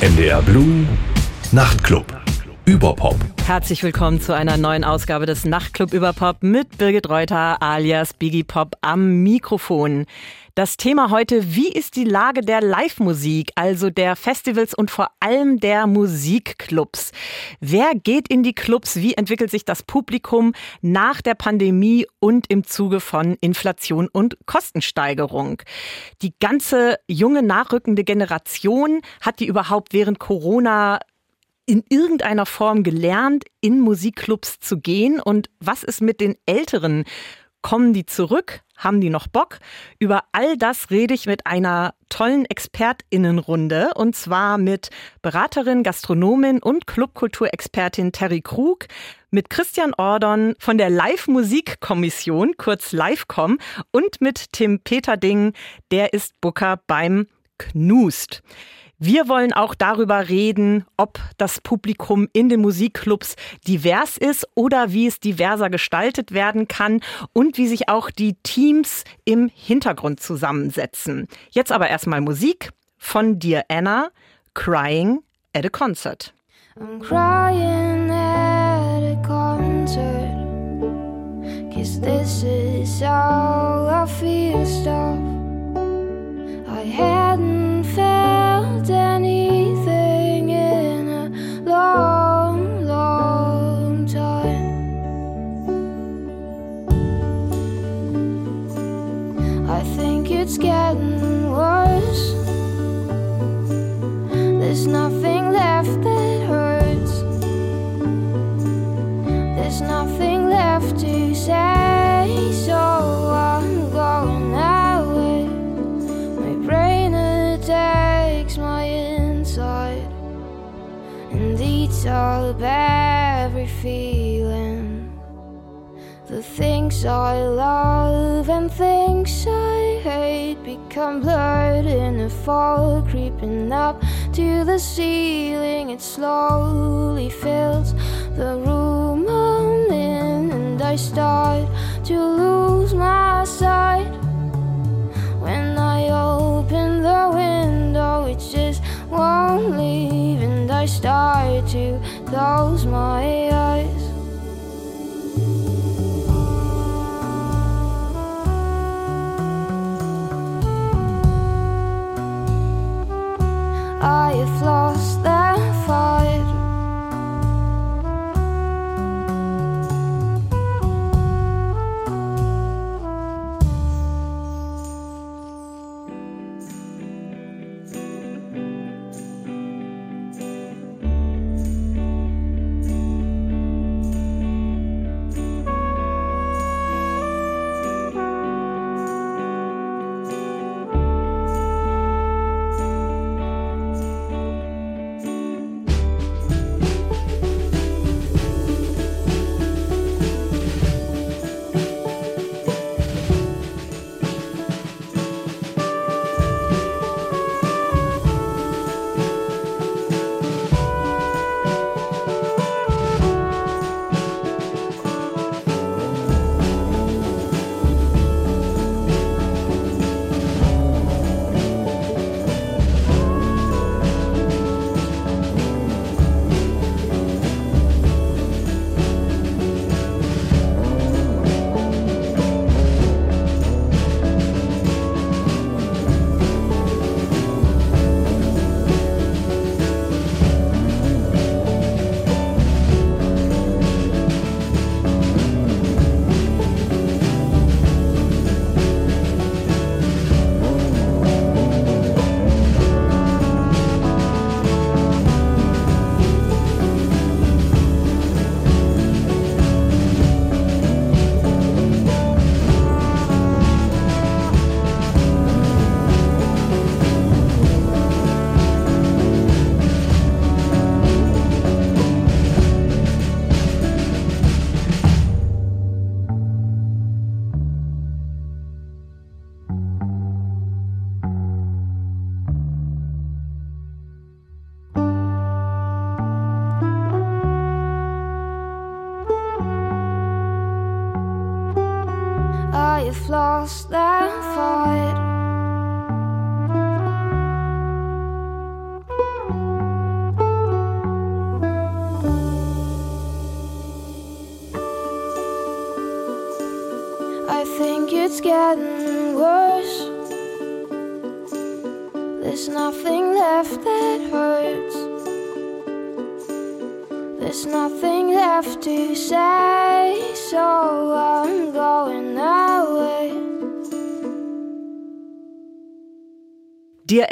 NDR Blue Nachtclub. Überpop. Herzlich willkommen zu einer neuen Ausgabe des Nachtclub Überpop mit Birgit Reuter alias Biggie Pop am Mikrofon. Das Thema heute, wie ist die Lage der Live-Musik, also der Festivals und vor allem der Musikclubs? Wer geht in die Clubs? Wie entwickelt sich das Publikum nach der Pandemie und im Zuge von Inflation und Kostensteigerung? Die ganze junge, nachrückende Generation hat die überhaupt während Corona in irgendeiner Form gelernt, in Musikclubs zu gehen? Und was ist mit den Älteren? Kommen die zurück? Haben die noch Bock? Über all das rede ich mit einer tollen Expertinnenrunde und zwar mit Beraterin, Gastronomin und Clubkulturexpertin Terry Krug, mit Christian Ordon von der Live-Musikkommission, kurz Livecom, und mit Tim Peterding, der ist Booker beim Knust. Wir wollen auch darüber reden, ob das Publikum in den Musikclubs divers ist oder wie es diverser gestaltet werden kann und wie sich auch die Teams im Hintergrund zusammensetzen. Jetzt aber erstmal Musik von Dear Anna, Crying at a Concert. I'm crying at a concert Cause this is all I feel stuff I hadn't felt anything in a long, long time. I think it's getting worse. There's nothing left that hurts. There's nothing left to say, feeling. The things I love and things I hate become blurred in a fog creeping up to the ceiling. It slowly fills the room I'm in, and I start to lose my sight. When I open the window, it just won't leave, and I start to close my eyes. I have lost that fight.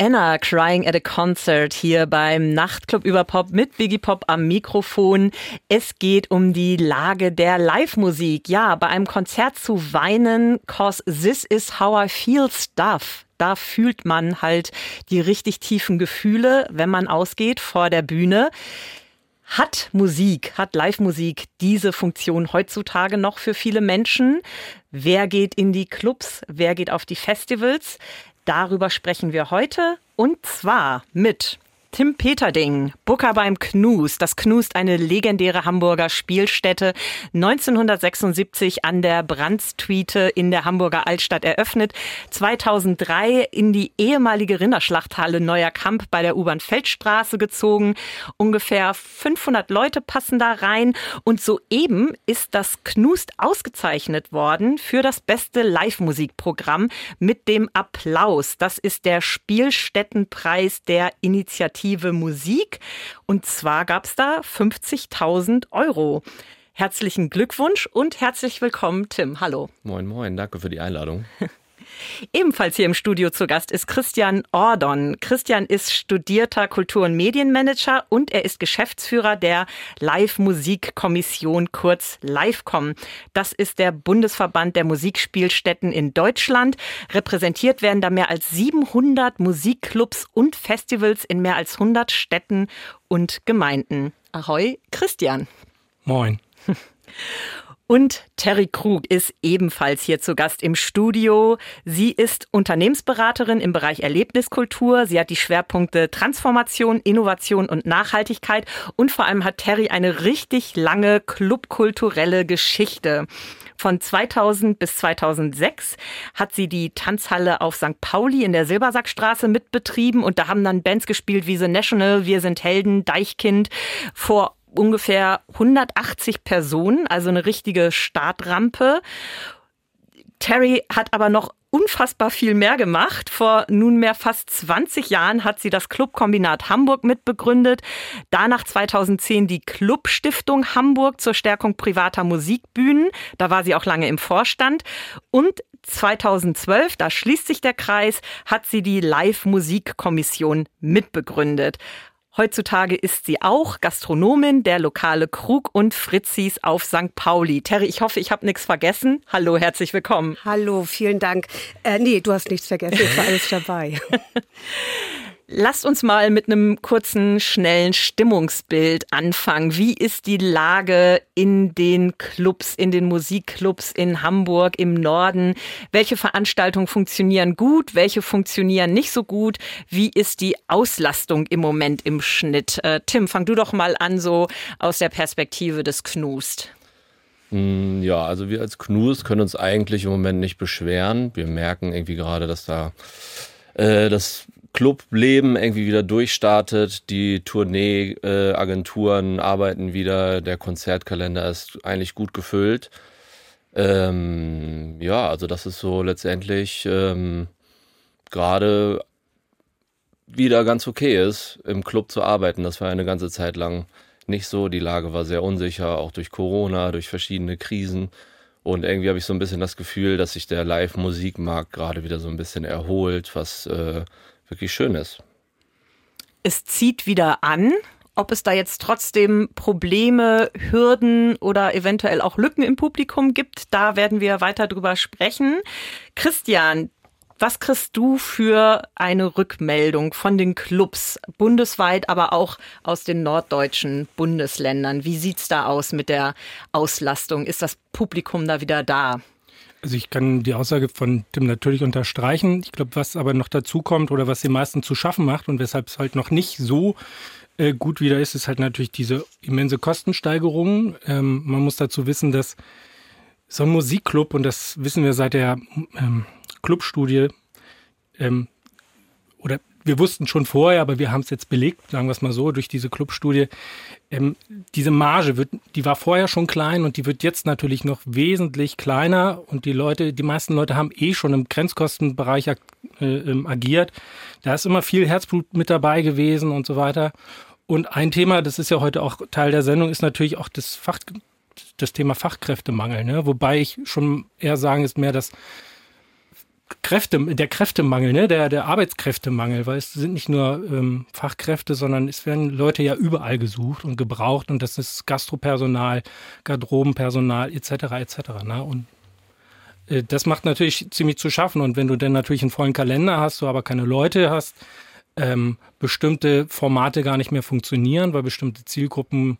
Anna, Crying at a Concert hier beim Nachtclub über Pop mit Biggie Pop am Mikrofon. Es geht um die Lage der Live-Musik. Ja, bei einem Konzert zu weinen, cause this is how I feel stuff. Da fühlt man halt die richtig tiefen Gefühle, wenn man ausgeht vor der Bühne. Hat Musik, hat Live-Musik diese Funktion heutzutage noch für viele Menschen? Wer geht in die Clubs? Wer geht auf die Festivals? Darüber sprechen wir heute und zwar mit Tim Peterding, Booker beim Knus. Das Knust, eine legendäre Hamburger Spielstätte, 1976 an der Brandstwiete in der Hamburger Altstadt eröffnet, 2003 in die ehemalige Rinderschlachthalle Neuer Kamp bei der U-Bahn Feldstraße gezogen. Ungefähr 500 Leute passen da rein und soeben ist das Knust ausgezeichnet worden für das beste Live-Musikprogramm mit dem Applaus. Das ist der Spielstättenpreis der Initiative Initiative Musik. Und zwar gab es da 50.000 Euro. Herzlichen Glückwunsch und herzlich willkommen, Tim. Hallo. Moin, moin. Danke für die Einladung. Ebenfalls hier im Studio zu Gast ist Christian Ordon. Christian ist studierter Kultur- und Medienmanager und er ist Geschäftsführer der Live-Musikkommission, kurz Livecom. Das ist der Bundesverband der Musikspielstätten in Deutschland. Repräsentiert werden da mehr als 700 Musikclubs und Festivals in mehr als 100 Städten und Gemeinden. Ahoi, Christian. Moin. Und Terry Krug ist ebenfalls hier zu Gast im Studio. Sie ist Unternehmensberaterin im Bereich Erlebniskultur. Sie hat die Schwerpunkte Transformation, Innovation und Nachhaltigkeit. Und vor allem hat Terry eine richtig lange clubkulturelle Geschichte. Von 2000 bis 2006 hat sie die Tanzhalle auf St. Pauli in der Silbersackstraße mitbetrieben und da haben dann Bands gespielt wie The National, Wir sind Helden, Deichkind vor ungefähr 180 Personen, also eine richtige Startrampe. Terry hat aber noch unfassbar viel mehr gemacht. Vor nunmehr fast 20 Jahren hat sie das Clubkombinat Hamburg mitbegründet. Danach 2010 die Clubstiftung Hamburg zur Stärkung privater Musikbühnen. Da war sie auch lange im Vorstand. Und 2012, da schließt sich der Kreis, hat sie die Live-Musikkommission mitbegründet. Heutzutage ist sie auch Gastronomin der Lokale Krug und Fritzis auf St. Pauli. Terry, ich hoffe, ich habe nichts vergessen. Hallo, herzlich willkommen. Hallo, vielen Dank. Äh, nee, du hast nichts vergessen, es war alles dabei. Lasst uns mal mit einem kurzen, schnellen Stimmungsbild anfangen. Wie ist die Lage in den Clubs, in den Musikclubs in Hamburg im Norden? Welche Veranstaltungen funktionieren gut? Welche funktionieren nicht so gut? Wie ist die Auslastung im Moment im Schnitt? Äh, Tim, fang du doch mal an, so aus der Perspektive des Knust. Hm, ja, also wir als Knust können uns eigentlich im Moment nicht beschweren. Wir merken irgendwie gerade, dass da äh, das Clubleben irgendwie wieder durchstartet, die Tourneeagenturen äh, arbeiten wieder, der Konzertkalender ist eigentlich gut gefüllt. Ähm, ja, also das ist so letztendlich ähm, gerade wieder ganz okay ist, im Club zu arbeiten. Das war eine ganze Zeit lang nicht so. Die Lage war sehr unsicher, auch durch Corona, durch verschiedene Krisen. Und irgendwie habe ich so ein bisschen das Gefühl, dass sich der Live-Musikmarkt gerade wieder so ein bisschen erholt, was äh, wirklich schön ist. Es zieht wieder an. Ob es da jetzt trotzdem Probleme, Hürden oder eventuell auch Lücken im Publikum gibt, da werden wir weiter drüber sprechen. Christian, was kriegst du für eine Rückmeldung von den Clubs bundesweit, aber auch aus den norddeutschen Bundesländern? Wie sieht's da aus mit der Auslastung? Ist das Publikum da wieder da? Also ich kann die Aussage von Tim natürlich unterstreichen. Ich glaube, was aber noch dazu kommt oder was den meisten zu schaffen macht und weshalb es halt noch nicht so äh, gut wieder ist, ist halt natürlich diese immense Kostensteigerung. Ähm, man muss dazu wissen, dass so ein Musikclub, und das wissen wir seit der ähm, Clubstudie, ähm, oder wir wussten schon vorher, aber wir haben es jetzt belegt, sagen wir es mal so, durch diese Clubstudie. Ähm, diese Marge wird, die war vorher schon klein und die wird jetzt natürlich noch wesentlich kleiner und die Leute, die meisten Leute haben eh schon im Grenzkostenbereich äh, ähm, agiert. Da ist immer viel Herzblut mit dabei gewesen und so weiter. Und ein Thema, das ist ja heute auch Teil der Sendung, ist natürlich auch das Fach, das Thema Fachkräftemangel. Ne? Wobei ich schon eher sagen, ist mehr das Kräfte, der Kräftemangel, ne? der, der Arbeitskräftemangel, weil es sind nicht nur ähm, Fachkräfte, sondern es werden Leute ja überall gesucht und gebraucht und das ist Gastropersonal, Garderobenpersonal etc. etc. Ne? Und äh, das macht natürlich ziemlich zu schaffen und wenn du dann natürlich einen vollen Kalender hast, du aber keine Leute hast, ähm, bestimmte Formate gar nicht mehr funktionieren, weil bestimmte Zielgruppen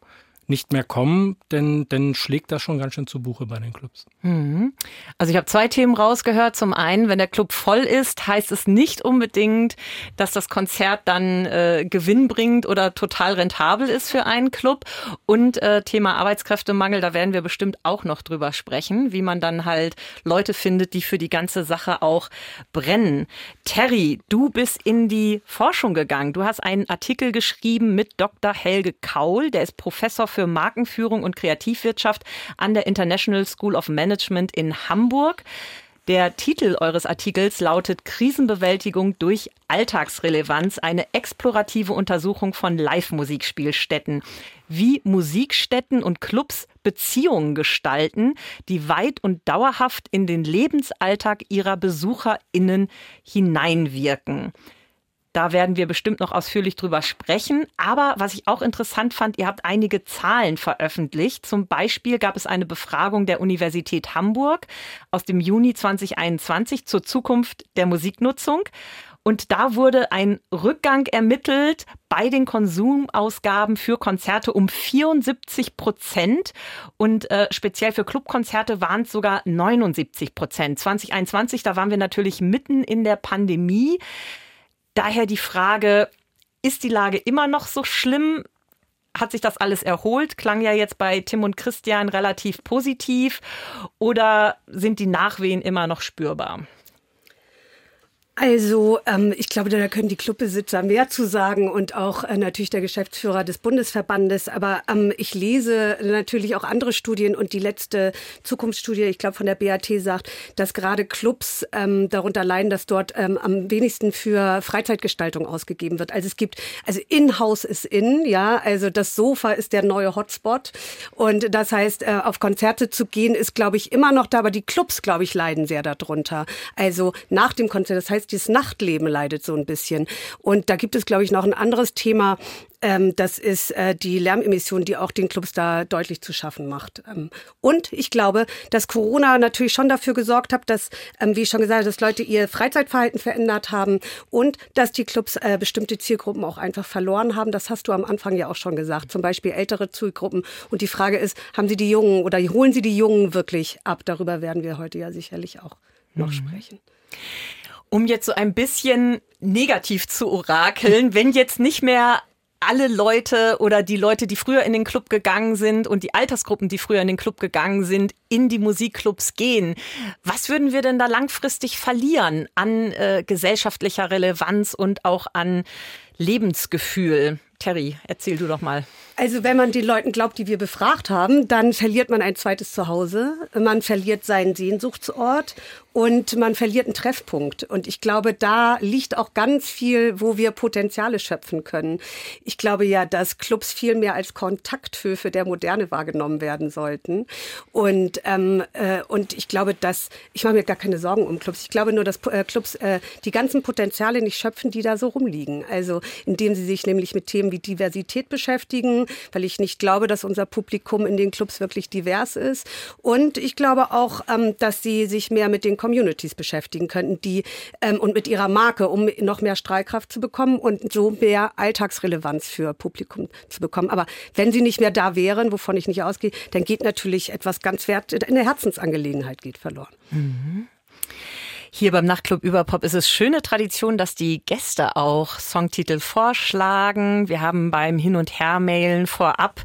nicht mehr kommen, denn dann schlägt das schon ganz schön zu Buche bei den Clubs. Mhm. Also ich habe zwei Themen rausgehört. Zum einen, wenn der Club voll ist, heißt es nicht unbedingt, dass das Konzert dann äh, Gewinn bringt oder total rentabel ist für einen Club. Und äh, Thema Arbeitskräftemangel, da werden wir bestimmt auch noch drüber sprechen, wie man dann halt Leute findet, die für die ganze Sache auch brennen. Terry, du bist in die Forschung gegangen. Du hast einen Artikel geschrieben mit Dr. Helge Kaul, der ist Professor für für Markenführung und Kreativwirtschaft an der International School of Management in Hamburg. Der Titel eures Artikels lautet Krisenbewältigung durch Alltagsrelevanz, eine explorative Untersuchung von Live-Musikspielstätten. Wie Musikstätten und Clubs Beziehungen gestalten, die weit und dauerhaft in den Lebensalltag ihrer BesucherInnen hineinwirken. Da werden wir bestimmt noch ausführlich drüber sprechen. Aber was ich auch interessant fand, ihr habt einige Zahlen veröffentlicht. Zum Beispiel gab es eine Befragung der Universität Hamburg aus dem Juni 2021 zur Zukunft der Musiknutzung. Und da wurde ein Rückgang ermittelt bei den Konsumausgaben für Konzerte um 74 Prozent. Und äh, speziell für Clubkonzerte waren es sogar 79 Prozent. 2021, da waren wir natürlich mitten in der Pandemie. Daher die Frage, ist die Lage immer noch so schlimm? Hat sich das alles erholt? Klang ja jetzt bei Tim und Christian relativ positiv. Oder sind die Nachwehen immer noch spürbar? Also ähm, ich glaube, da können die Clubbesitzer mehr zu sagen und auch äh, natürlich der Geschäftsführer des Bundesverbandes. Aber ähm, ich lese natürlich auch andere Studien und die letzte Zukunftsstudie, ich glaube von der BAT sagt, dass gerade Clubs ähm, darunter leiden, dass dort ähm, am wenigsten für Freizeitgestaltung ausgegeben wird. Also es gibt, also In-House ist in, ja, also das Sofa ist der neue Hotspot und das heißt, äh, auf Konzerte zu gehen ist, glaube ich, immer noch da, aber die Clubs, glaube ich, leiden sehr darunter. Also nach dem Konzert, das heißt das Nachtleben leidet so ein bisschen. Und da gibt es, glaube ich, noch ein anderes Thema. Ähm, das ist äh, die Lärmemission, die auch den Clubs da deutlich zu schaffen macht. Ähm, und ich glaube, dass Corona natürlich schon dafür gesorgt hat, dass, ähm, wie ich schon gesagt habe, dass Leute ihr Freizeitverhalten verändert haben und dass die Clubs äh, bestimmte Zielgruppen auch einfach verloren haben. Das hast du am Anfang ja auch schon gesagt. Zum Beispiel ältere Zielgruppen. Und die Frage ist, haben sie die Jungen oder holen sie die Jungen wirklich ab? Darüber werden wir heute ja sicherlich auch noch mhm. sprechen um jetzt so ein bisschen negativ zu orakeln, wenn jetzt nicht mehr alle Leute oder die Leute, die früher in den Club gegangen sind und die Altersgruppen, die früher in den Club gegangen sind, in die Musikclubs gehen. Was würden wir denn da langfristig verlieren an äh, gesellschaftlicher Relevanz und auch an Lebensgefühl? Terry, erzähl du doch mal. Also wenn man den Leuten glaubt, die wir befragt haben, dann verliert man ein zweites Zuhause, man verliert seinen Sehnsuchtsort und man verliert einen Treffpunkt. Und ich glaube, da liegt auch ganz viel, wo wir Potenziale schöpfen können. Ich glaube ja, dass Clubs viel mehr als Kontakthöfe der Moderne wahrgenommen werden sollten. Und, ähm, äh, und ich glaube, dass, ich mache mir gar keine Sorgen um Clubs. Ich glaube nur, dass äh, Clubs äh, die ganzen Potenziale nicht schöpfen, die da so rumliegen. Also indem sie sich nämlich mit Themen wie Diversität beschäftigen, weil ich nicht glaube, dass unser Publikum in den Clubs wirklich divers ist. Und ich glaube auch, ähm, dass sie sich mehr mit den Communities beschäftigen könnten, die ähm, und mit ihrer Marke, um noch mehr Strahlkraft zu bekommen und so mehr Alltagsrelevanz für Publikum zu bekommen. Aber wenn sie nicht mehr da wären, wovon ich nicht ausgehe, dann geht natürlich etwas ganz wert, eine Herzensangelegenheit geht verloren. Mhm. Hier beim Nachtclub Überpop ist es schöne Tradition, dass die Gäste auch Songtitel vorschlagen. Wir haben beim Hin- und Her-Mailen vorab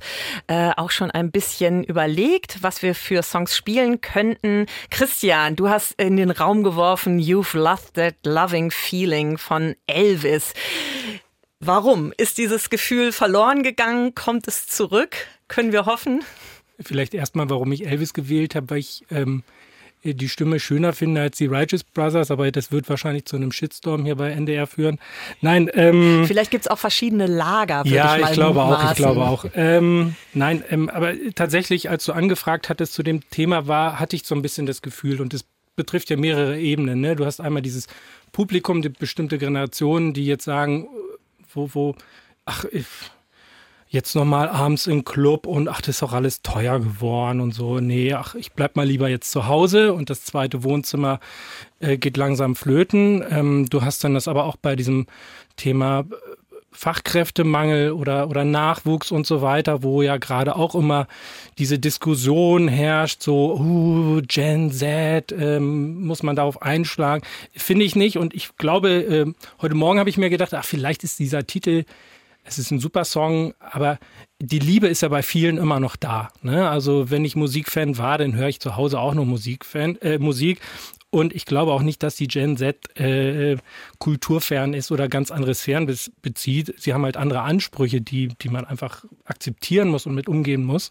äh, auch schon ein bisschen überlegt, was wir für Songs spielen könnten. Christian, du hast in den Raum geworfen You've Lost That Loving Feeling von Elvis. Warum? Ist dieses Gefühl verloren gegangen? Kommt es zurück? Können wir hoffen? Vielleicht erstmal, warum ich Elvis gewählt habe, weil ich ähm, die Stimme schöner finde als die Righteous Brothers, aber das wird wahrscheinlich zu einem Shitstorm hier bei NDR führen. Nein, ähm, Vielleicht gibt es auch verschiedene Lager. Ja, ich, ich, glaube auch, ich glaube auch. Ähm, nein, ähm, aber tatsächlich, als du angefragt hattest zu dem Thema war, hatte ich so ein bisschen das Gefühl und es betrifft ja mehrere Ebenen. Ne? Du hast einmal dieses Publikum, die bestimmte Generationen, die jetzt sagen, wo, wo, ach, ich, jetzt nochmal abends im Club und ach, das ist doch alles teuer geworden und so. Nee, ach, ich bleib mal lieber jetzt zu Hause und das zweite Wohnzimmer äh, geht langsam flöten. Ähm, du hast dann das aber auch bei diesem Thema äh, Fachkräftemangel oder, oder Nachwuchs und so weiter, wo ja gerade auch immer diese Diskussion herrscht, so uh, Gen Z, ähm, muss man darauf einschlagen. Finde ich nicht. Und ich glaube, äh, heute Morgen habe ich mir gedacht, ach, vielleicht ist dieser Titel es ist ein super Song, aber die Liebe ist ja bei vielen immer noch da. Ne? Also wenn ich Musikfan war, dann höre ich zu Hause auch noch Musikfan, äh, Musik. Und ich glaube auch nicht, dass die Gen Z äh, kulturfern ist oder ganz andere Sphären bezieht. Sie haben halt andere Ansprüche, die, die man einfach akzeptieren muss und mit umgehen muss.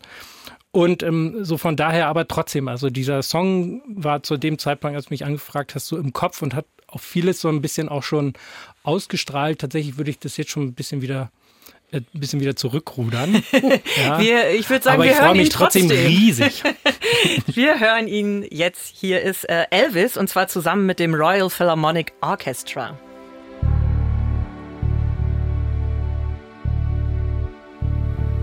Und ähm, so von daher aber trotzdem, also dieser Song war zu dem Zeitpunkt, als du mich angefragt hast, so im Kopf und hat auch vieles so ein bisschen auch schon ausgestrahlt. Tatsächlich würde ich das jetzt schon ein bisschen wieder ein äh, bisschen wieder zurückrudern. Ja. Wir, ich würde sagen, Aber wir ich hören mich ihn trotzdem trotzdem. riesig. wir hören ihn jetzt. Hier ist äh, Elvis und zwar zusammen mit dem Royal Philharmonic Orchestra.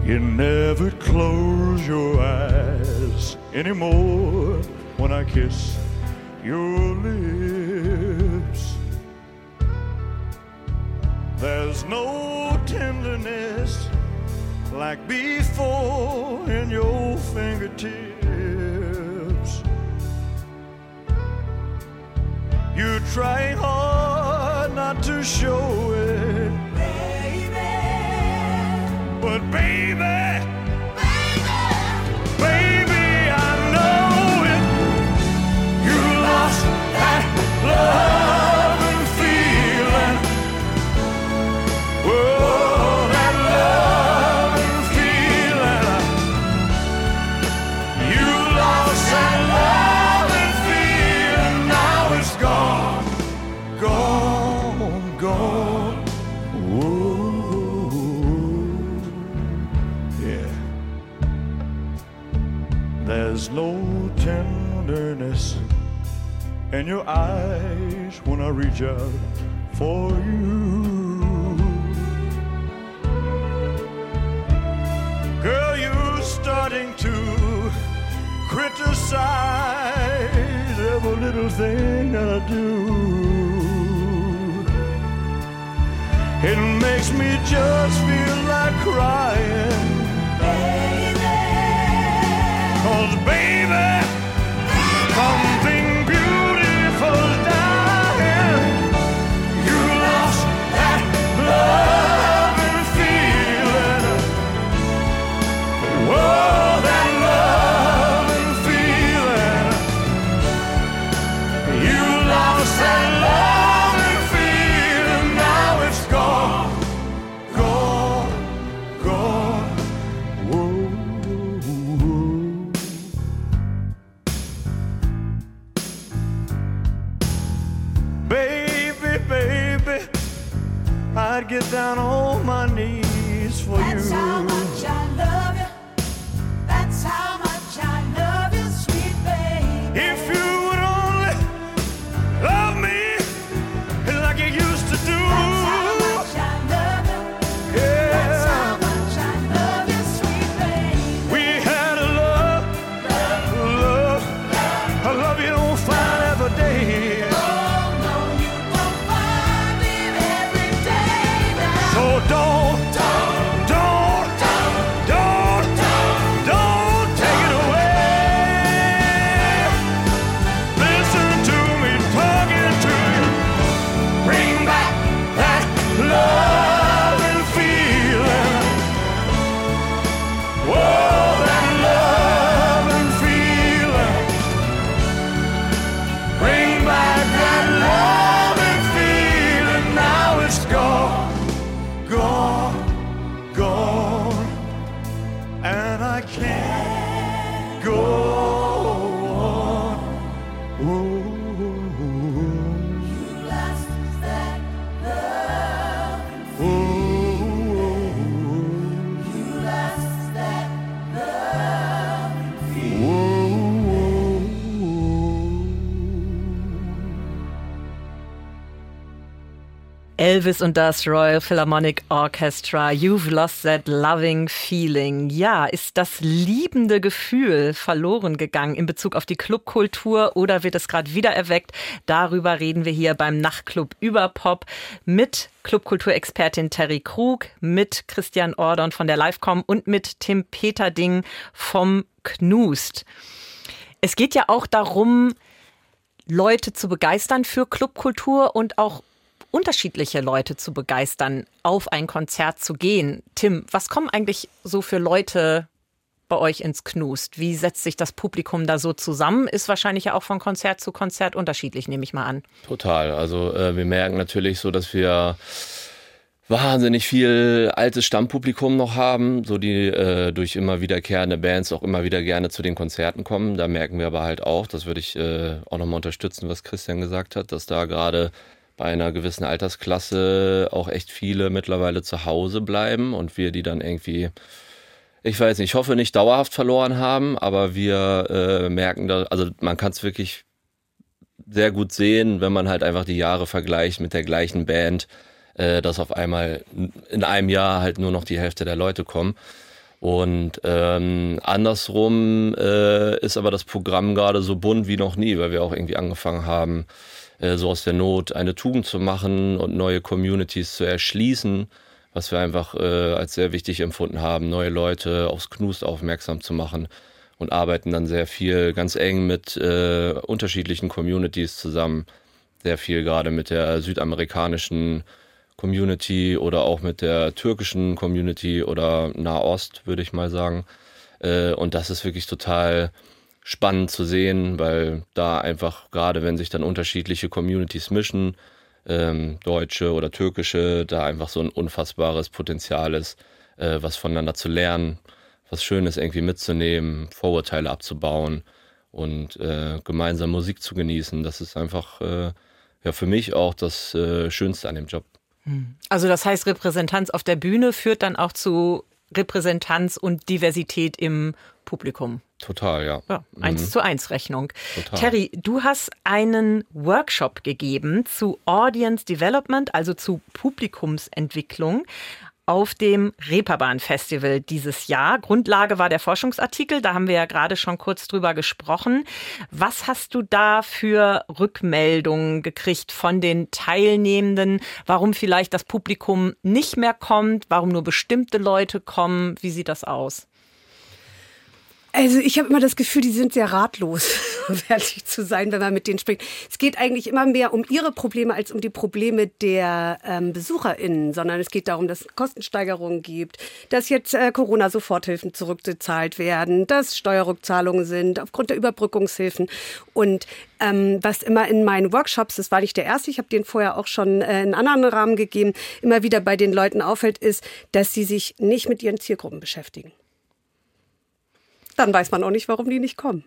You never close your eyes anymore when I kiss your lips. There's no tenderness like before in your fingertips. You're trying hard not to show it, baby. But baby, in your eyes when I reach out for you. Girl, you're starting to criticize every little thing that I do. It makes me just feel like crying. Cause baby, down on my Elvis und das Royal Philharmonic Orchestra. You've lost that loving feeling. Ja, ist das liebende Gefühl verloren gegangen in Bezug auf die Clubkultur oder wird es gerade wieder erweckt? Darüber reden wir hier beim Nachtclub über Pop mit Clubkulturexpertin Terry Krug, mit Christian Ordon von der Livecom und mit Tim Peterding vom Knust. Es geht ja auch darum, Leute zu begeistern für Clubkultur und auch unterschiedliche Leute zu begeistern, auf ein Konzert zu gehen. Tim, was kommen eigentlich so für Leute bei euch ins Knust? Wie setzt sich das Publikum da so zusammen? Ist wahrscheinlich ja auch von Konzert zu Konzert unterschiedlich, nehme ich mal an. Total. Also äh, wir merken natürlich so, dass wir wahnsinnig viel altes Stammpublikum noch haben, so die äh, durch immer wiederkehrende Bands auch immer wieder gerne zu den Konzerten kommen. Da merken wir aber halt auch, das würde ich äh, auch nochmal unterstützen, was Christian gesagt hat, dass da gerade bei einer gewissen Altersklasse auch echt viele mittlerweile zu Hause bleiben und wir die dann irgendwie, ich weiß nicht, ich hoffe nicht dauerhaft verloren haben, aber wir äh, merken da, also man kann es wirklich sehr gut sehen, wenn man halt einfach die Jahre vergleicht mit der gleichen Band, äh, dass auf einmal in einem Jahr halt nur noch die Hälfte der Leute kommen. Und ähm, andersrum äh, ist aber das Programm gerade so bunt wie noch nie, weil wir auch irgendwie angefangen haben, so aus der Not eine Tugend zu machen und neue Communities zu erschließen, was wir einfach äh, als sehr wichtig empfunden haben, neue Leute aufs Knust aufmerksam zu machen und arbeiten dann sehr viel ganz eng mit äh, unterschiedlichen Communities zusammen, sehr viel gerade mit der südamerikanischen Community oder auch mit der türkischen Community oder Nahost, würde ich mal sagen. Äh, und das ist wirklich total spannend zu sehen, weil da einfach, gerade wenn sich dann unterschiedliche Communities mischen, ähm, deutsche oder türkische, da einfach so ein unfassbares Potenzial ist, äh, was voneinander zu lernen, was Schönes irgendwie mitzunehmen, Vorurteile abzubauen und äh, gemeinsam Musik zu genießen. Das ist einfach äh, ja für mich auch das äh, Schönste an dem Job. Also das heißt, Repräsentanz auf der Bühne führt dann auch zu Repräsentanz und Diversität im Publikum. Total, ja. Ja, eins Mhm. zu eins Rechnung. Total. Terry, du hast einen Workshop gegeben zu Audience Development, also zu Publikumsentwicklung auf dem Reeperbahn Festival dieses Jahr. Grundlage war der Forschungsartikel, da haben wir ja gerade schon kurz drüber gesprochen. Was hast du da für Rückmeldungen gekriegt von den Teilnehmenden? Warum vielleicht das Publikum nicht mehr kommt? Warum nur bestimmte Leute kommen? Wie sieht das aus? Also ich habe immer das Gefühl, die sind sehr ratlos, ehrlich zu sein, wenn man mit denen spricht. Es geht eigentlich immer mehr um ihre Probleme als um die Probleme der ähm, BesucherInnen, sondern es geht darum, dass es Kostensteigerungen gibt, dass jetzt äh, Corona-Soforthilfen zurückgezahlt werden, dass Steuerrückzahlungen sind aufgrund der Überbrückungshilfen. Und ähm, was immer in meinen Workshops, das war nicht der erste, ich habe den vorher auch schon äh, in anderen Rahmen gegeben, immer wieder bei den Leuten auffällt, ist, dass sie sich nicht mit ihren Zielgruppen beschäftigen dann weiß man auch nicht, warum die nicht kommen.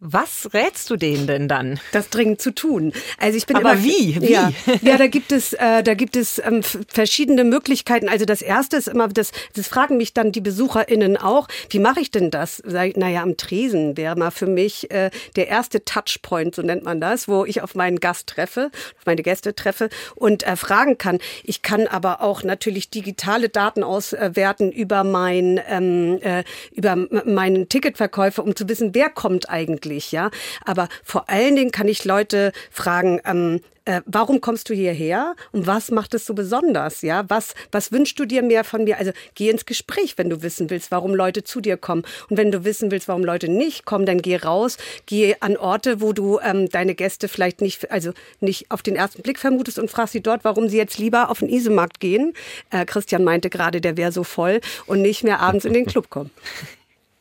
Was rätst du denen denn dann? Das dringend zu tun. Also ich bin Aber immer, wie? Wie? Ja, ja, da gibt es, äh, da gibt es ähm, verschiedene Möglichkeiten. Also das erste ist immer, das, das fragen mich dann die BesucherInnen auch. Wie mache ich denn das? Sag ich, naja, am Tresen wäre mal für mich äh, der erste Touchpoint, so nennt man das, wo ich auf meinen Gast treffe, auf meine Gäste treffe und äh, fragen kann. Ich kann aber auch natürlich digitale Daten auswerten über mein, ähm, äh, über meinen Ticketverkäufer, um zu wissen, wer kommt eigentlich, ja. Aber vor allen Dingen kann ich Leute fragen, ähm, äh, warum kommst du hierher und was macht es so besonders? Ja, was, was wünschst du dir mehr von mir? Also geh ins Gespräch, wenn du wissen willst, warum Leute zu dir kommen. Und wenn du wissen willst, warum Leute nicht kommen, dann geh raus, geh an Orte, wo du ähm, deine Gäste vielleicht nicht, also nicht auf den ersten Blick vermutest und frag sie dort, warum sie jetzt lieber auf den Isemarkt gehen. Äh, Christian meinte gerade, der wäre so voll und nicht mehr abends in den Club kommen.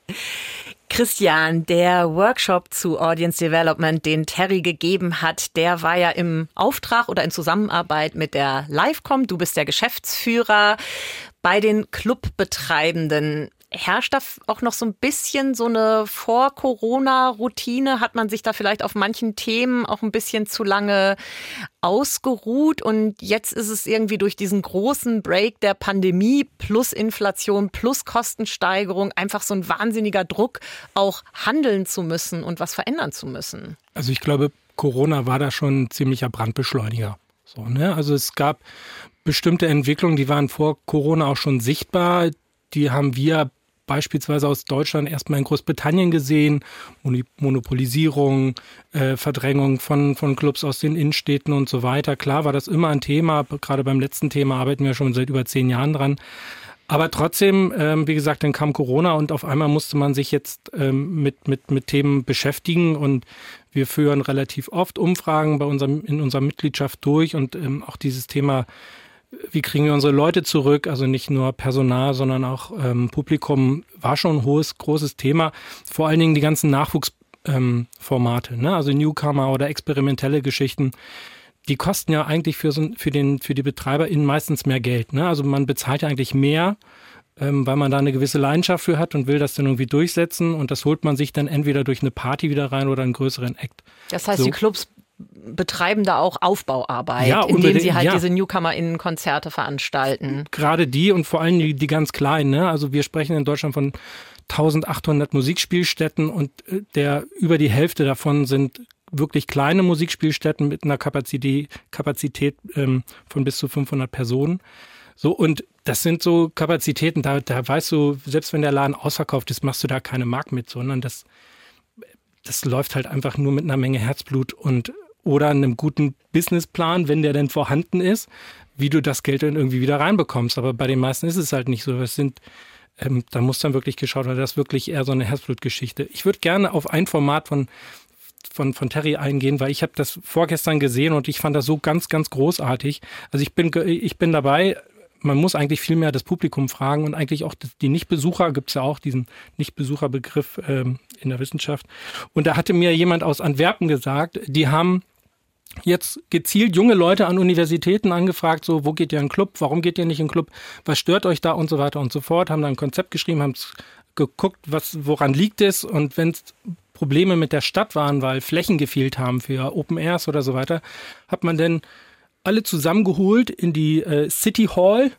Christian, der Workshop zu Audience Development, den Terry gegeben hat, der war ja im Auftrag oder in Zusammenarbeit mit der Livecom. Du bist der Geschäftsführer bei den Clubbetreibenden. Herrscht da auch noch so ein bisschen so eine Vor-Corona-Routine? Hat man sich da vielleicht auf manchen Themen auch ein bisschen zu lange ausgeruht und jetzt ist es irgendwie durch diesen großen Break der Pandemie plus Inflation plus Kostensteigerung einfach so ein wahnsinniger Druck, auch handeln zu müssen und was verändern zu müssen. Also ich glaube, Corona war da schon ein ziemlicher Brandbeschleuniger. So, ne? Also es gab bestimmte Entwicklungen, die waren vor Corona auch schon sichtbar. Die haben wir beispielsweise aus Deutschland erstmal in Großbritannien gesehen. Monopolisierung, äh, Verdrängung von, von Clubs aus den Innenstädten und so weiter. Klar war das immer ein Thema. Gerade beim letzten Thema arbeiten wir schon seit über zehn Jahren dran. Aber trotzdem, ähm, wie gesagt, dann kam Corona und auf einmal musste man sich jetzt ähm, mit, mit, mit Themen beschäftigen und wir führen relativ oft Umfragen bei unserem, in unserer Mitgliedschaft durch und ähm, auch dieses Thema, wie kriegen wir unsere Leute zurück, also nicht nur Personal, sondern auch ähm, Publikum, war schon ein hohes, großes Thema. Vor allen Dingen die ganzen Nachwuchsformate, ähm, ne? also Newcomer oder experimentelle Geschichten die kosten ja eigentlich für, so, für, den, für die BetreiberInnen meistens mehr Geld. Ne? Also man bezahlt ja eigentlich mehr, ähm, weil man da eine gewisse Leidenschaft für hat und will das dann irgendwie durchsetzen. Und das holt man sich dann entweder durch eine Party wieder rein oder einen größeren Act. Das heißt, So. die Clubs betreiben da auch Aufbauarbeit, Ja, indem sie halt ja. diese NewcomerInnen-Konzerte veranstalten. Gerade die und vor allem die, die ganz kleinen. Ne? Also wir sprechen in Deutschland von 1800 Musikspielstätten und äh, der über die Hälfte davon sind wirklich kleine Musikspielstätten mit einer Kapazität, Kapazität ähm, von bis zu 500 Personen. So, und das sind so Kapazitäten, da, da weißt du, selbst wenn der Laden ausverkauft ist, machst du da keine Mark mit, sondern das, das läuft halt einfach nur mit einer Menge Herzblut und oder einem guten Businessplan, wenn der denn vorhanden ist, wie du das Geld dann irgendwie wieder reinbekommst. Aber bei den meisten ist es halt nicht so. Das sind, ähm, da muss dann wirklich geschaut werden, das ist wirklich eher so eine Herzblutgeschichte. Ich würde gerne auf ein Format von von, von Terry eingehen, weil ich habe das vorgestern gesehen und ich fand das so ganz, ganz großartig. Also ich bin, ich bin dabei, man muss eigentlich viel mehr das Publikum fragen und eigentlich auch die Nichtbesucher, gibt es ja auch diesen Nichtbesucherbegriff ähm, in der Wissenschaft. Und da hatte mir jemand aus Antwerpen gesagt, die haben jetzt gezielt junge Leute an Universitäten angefragt, so, wo geht ihr in den Club, warum geht ihr nicht in den Club, was stört euch da? Und so weiter und so fort, haben dann ein Konzept geschrieben, haben geguckt, was, woran liegt es? Und wenn es Probleme mit der Stadt waren, weil Flächen gefehlt haben für Open Airs oder so weiter, hat man dann alle zusammengeholt in die äh, City Hall,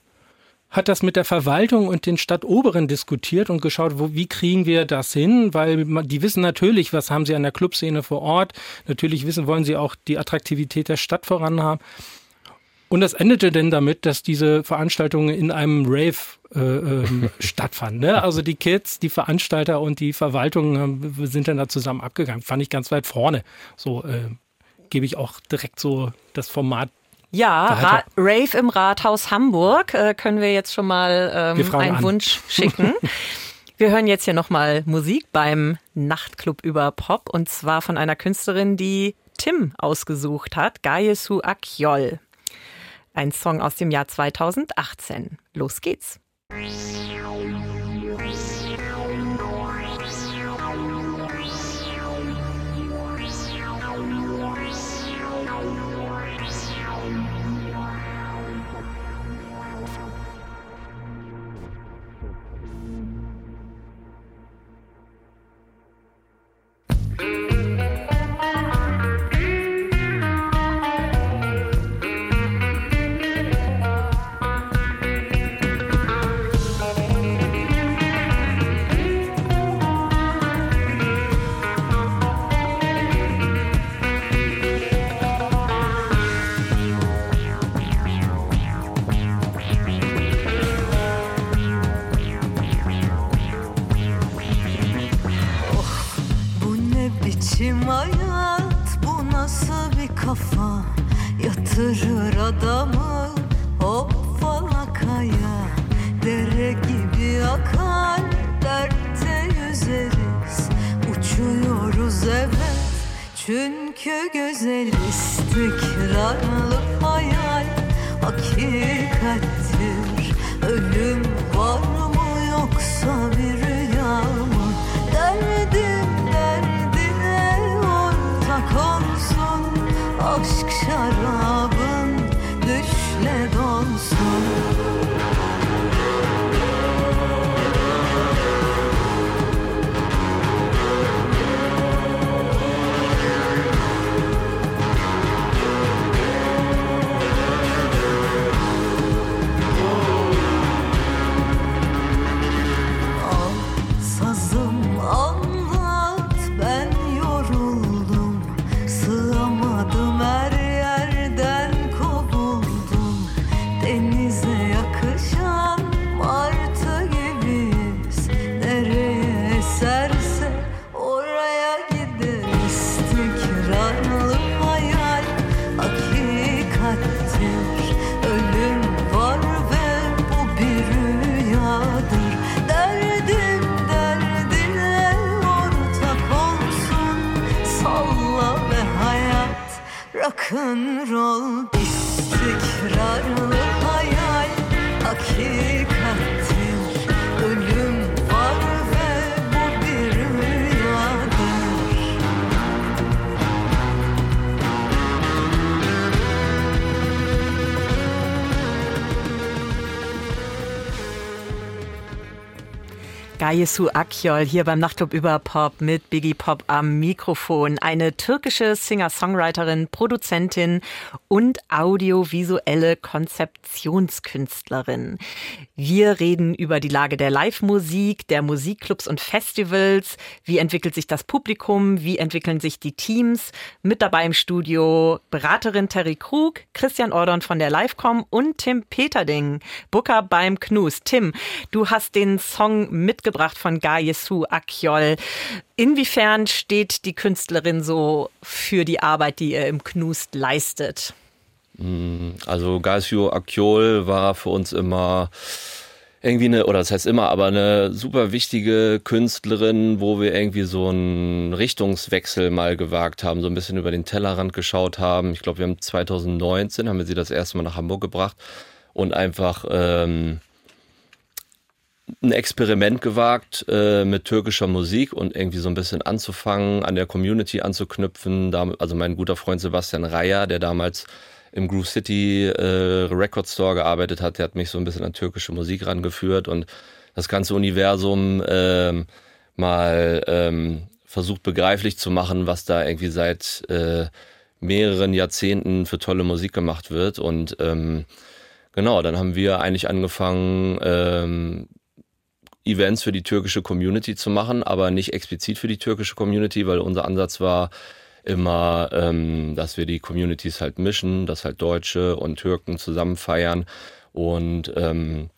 hat das mit der Verwaltung und den Stadtoberen diskutiert und geschaut, wo, wie kriegen wir das hin, weil die wissen natürlich, was haben sie an der Clubszene vor Ort. Natürlich wissen, wollen sie auch die Attraktivität der Stadt voranhaben. Und das endete denn damit, dass diese Veranstaltungen in einem Rave äh, ähm, stattfanden. Ne? Also die Kids, die Veranstalter und die Verwaltung ähm, sind dann da zusammen abgegangen. Fand ich ganz weit vorne. So äh, gebe ich auch direkt so das Format. Ja, Ra Rave im Rathaus Hamburg äh, können wir jetzt schon mal ähm, einen an. Wunsch schicken. wir hören jetzt hier nochmal Musik beim Nachtclub über Pop und zwar von einer Künstlerin, die Tim ausgesucht hat, Gayesu Akyol. Ein Song aus dem Jahr 2018. Los geht's. Gayesu Akyol hier beim Nachtclub über Pop mit Biggie Pop am Mikrofon. Eine türkische Singer-Songwriterin, Produzentin und audiovisuelle Konzeptionskünstlerin. Wir reden über die Lage der Live-Musik, der Musikclubs und Festivals. Wie entwickelt sich das Publikum? Wie entwickeln sich die Teams? Mit dabei im Studio Beraterin Terry Krug, Christian Ordon von der Livecom und Tim Peterding, Booker beim Knus. Tim, du hast den Song mitgebracht von Gayesu Akyol. Inwiefern steht die Künstlerin so für die Arbeit, die ihr im Knust leistet? Also Gaisio Akyol war für uns immer irgendwie eine, oder das heißt immer, aber eine super wichtige Künstlerin, wo wir irgendwie so einen Richtungswechsel mal gewagt haben, so ein bisschen über den Tellerrand geschaut haben. Ich glaube, wir haben 2019, haben wir sie das erste Mal nach Hamburg gebracht und einfach ähm, ein Experiment gewagt äh, mit türkischer Musik und irgendwie so ein bisschen anzufangen, an der Community anzuknüpfen. Also mein guter Freund Sebastian Reier, der damals im Groove City äh, Record Store gearbeitet hat, der hat mich so ein bisschen an türkische Musik rangeführt und das ganze Universum ähm, mal ähm, versucht begreiflich zu machen, was da irgendwie seit äh, mehreren Jahrzehnten für tolle Musik gemacht wird. Und ähm, genau, dann haben wir eigentlich angefangen, ähm, Events für die türkische Community zu machen, aber nicht explizit für die türkische Community, weil unser Ansatz war immer, ähm, dass wir die Communities halt mischen, dass halt Deutsche und Türken zusammen feiern und ähm,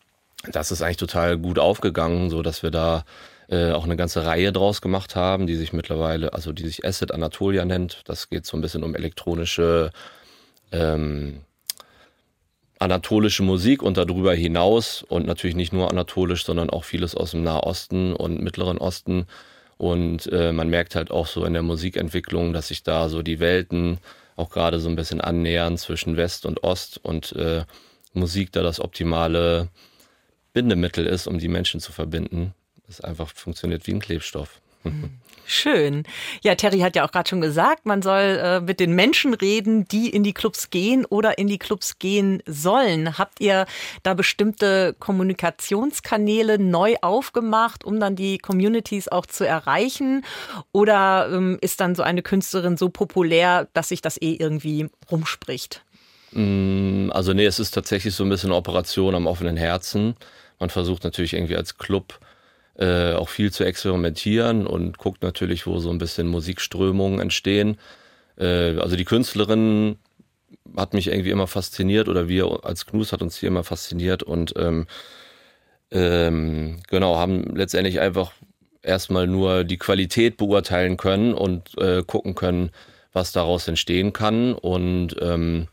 das ist eigentlich total gut aufgegangen, so dass wir da äh, auch eine ganze Reihe draus gemacht haben, die sich mittlerweile, also die sich Acid Anatolia nennt. Das geht so ein bisschen um elektronische ähm, anatolische Musik und darüber hinaus und natürlich nicht nur anatolisch, sondern auch vieles aus dem Nahosten und Mittleren Osten. Und äh, man merkt halt auch so in der Musikentwicklung, dass sich da so die Welten auch gerade so ein bisschen annähern zwischen West und Ost und äh, Musik da das optimale Bindemittel ist, um die Menschen zu verbinden. Das einfach funktioniert wie ein Klebstoff. Schön. Ja, Terry hat ja auch gerade schon gesagt, man soll äh, mit den Menschen reden, die in die Clubs gehen oder in die Clubs gehen sollen. Habt ihr da bestimmte Kommunikationskanäle neu aufgemacht, um dann die Communities auch zu erreichen? Oder ähm, ist dann so eine Künstlerin so populär, dass sich das eh irgendwie rumspricht? Mm, Also nee, es ist tatsächlich so ein bisschen Operation am offenen Herzen. Man versucht natürlich irgendwie als Club äh, auch viel zu experimentieren und guckt natürlich, wo so ein bisschen Musikströmungen entstehen. Äh, also die Künstlerin hat mich irgendwie immer fasziniert oder wir als Knus hat uns hier immer fasziniert und ähm, ähm, genau, haben letztendlich einfach erstmal nur die Qualität beurteilen können und äh, gucken können, was daraus entstehen kann. Und ähm,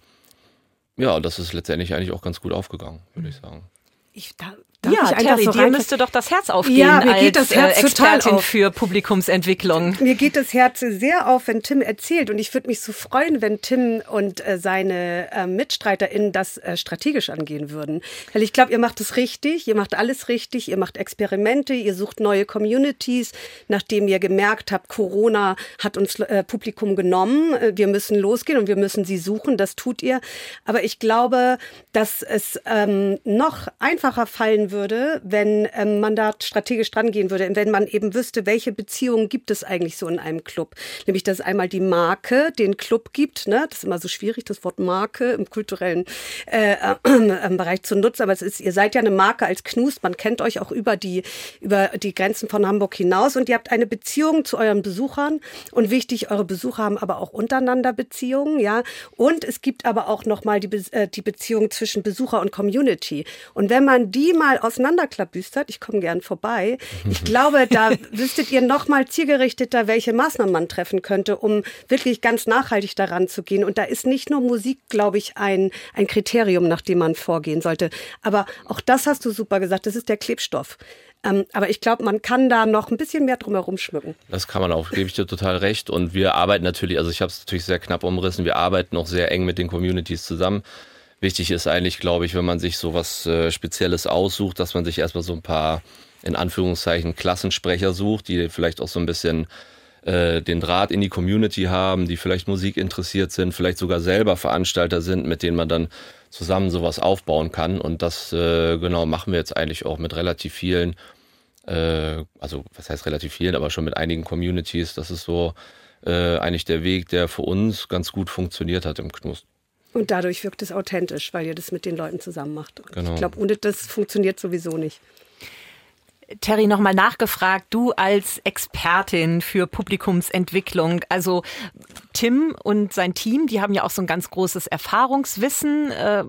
ja, das ist letztendlich eigentlich auch ganz gut aufgegangen, würde ich sagen. Ich, da, darf ja, Terry, so dir müsste doch das Herz aufgehen Ja, mir als geht das Herz äh, total Expertin auf. für Publikumsentwicklung. Mir geht das Herz sehr auf, wenn Tim erzählt. Und ich würde mich so freuen, wenn Tim und äh, seine äh, MitstreiterInnen das äh, strategisch angehen würden. Weil ich glaube, ihr macht es richtig, ihr macht alles richtig, ihr macht Experimente, ihr sucht neue Communities. Nachdem ihr gemerkt habt, Corona hat uns äh, Publikum genommen, äh, wir müssen losgehen und wir müssen sie suchen, das tut ihr. Aber ich glaube, dass es ähm, noch einfacher fallen würde, wenn ähm, man da strategisch dran gehen würde, wenn man eben wüsste, welche Beziehungen gibt es eigentlich so in einem Club. Nämlich, dass es einmal die Marke, den Club gibt. Ne? Das ist immer so schwierig, das Wort Marke im kulturellen äh, äh, Bereich zu nutzen. Aber es ist, ihr seid ja eine Marke als Knust. Man kennt euch auch über die, über die Grenzen von Hamburg hinaus und ihr habt eine Beziehung zu euren Besuchern. Und wichtig, eure Besucher haben aber auch untereinander Beziehungen, ja. Und es gibt aber auch nochmal die, Be- äh, die Beziehung zwischen Besucher und Community. Und wenn man die mal auseinanderklabüstert, ich komme gern vorbei, ich glaube, da wüsstet ihr noch mal zielgerichteter, welche Maßnahmen man treffen könnte, um wirklich ganz nachhaltig daran zu gehen. Und da ist nicht nur Musik, glaube ich, ein, ein Kriterium, nach dem man vorgehen sollte. Aber auch das hast du super gesagt, das ist der Klebstoff. Ähm, aber ich glaube, man kann da noch ein bisschen mehr drumherum schmücken. Das kann man auch, gebe ich dir total recht. Und wir arbeiten natürlich, also ich habe es natürlich sehr knapp umrissen, wir arbeiten auch sehr eng mit den Communities zusammen. Wichtig ist eigentlich, glaube ich, wenn man sich so was äh, Spezielles aussucht, dass man sich erstmal so ein paar, in Anführungszeichen, Klassensprecher sucht, die vielleicht auch so ein bisschen äh, den Draht in die Community haben, die vielleicht Musik interessiert sind, vielleicht sogar selber Veranstalter sind, mit denen man dann zusammen sowas aufbauen kann. Und das äh, genau machen wir jetzt eigentlich auch mit relativ vielen, äh, also was heißt relativ vielen, aber schon mit einigen Communities. Das ist so äh, eigentlich der Weg, der für uns ganz gut funktioniert hat im Knust. Und dadurch wirkt es authentisch, weil ihr das mit den Leuten zusammen macht. Und Genau. Ich glaube, ohne das funktioniert sowieso nicht. Terry, nochmal nachgefragt, du als Expertin für Publikumsentwicklung, also Tim und sein Team, die haben ja auch so ein ganz großes Erfahrungswissen, äh,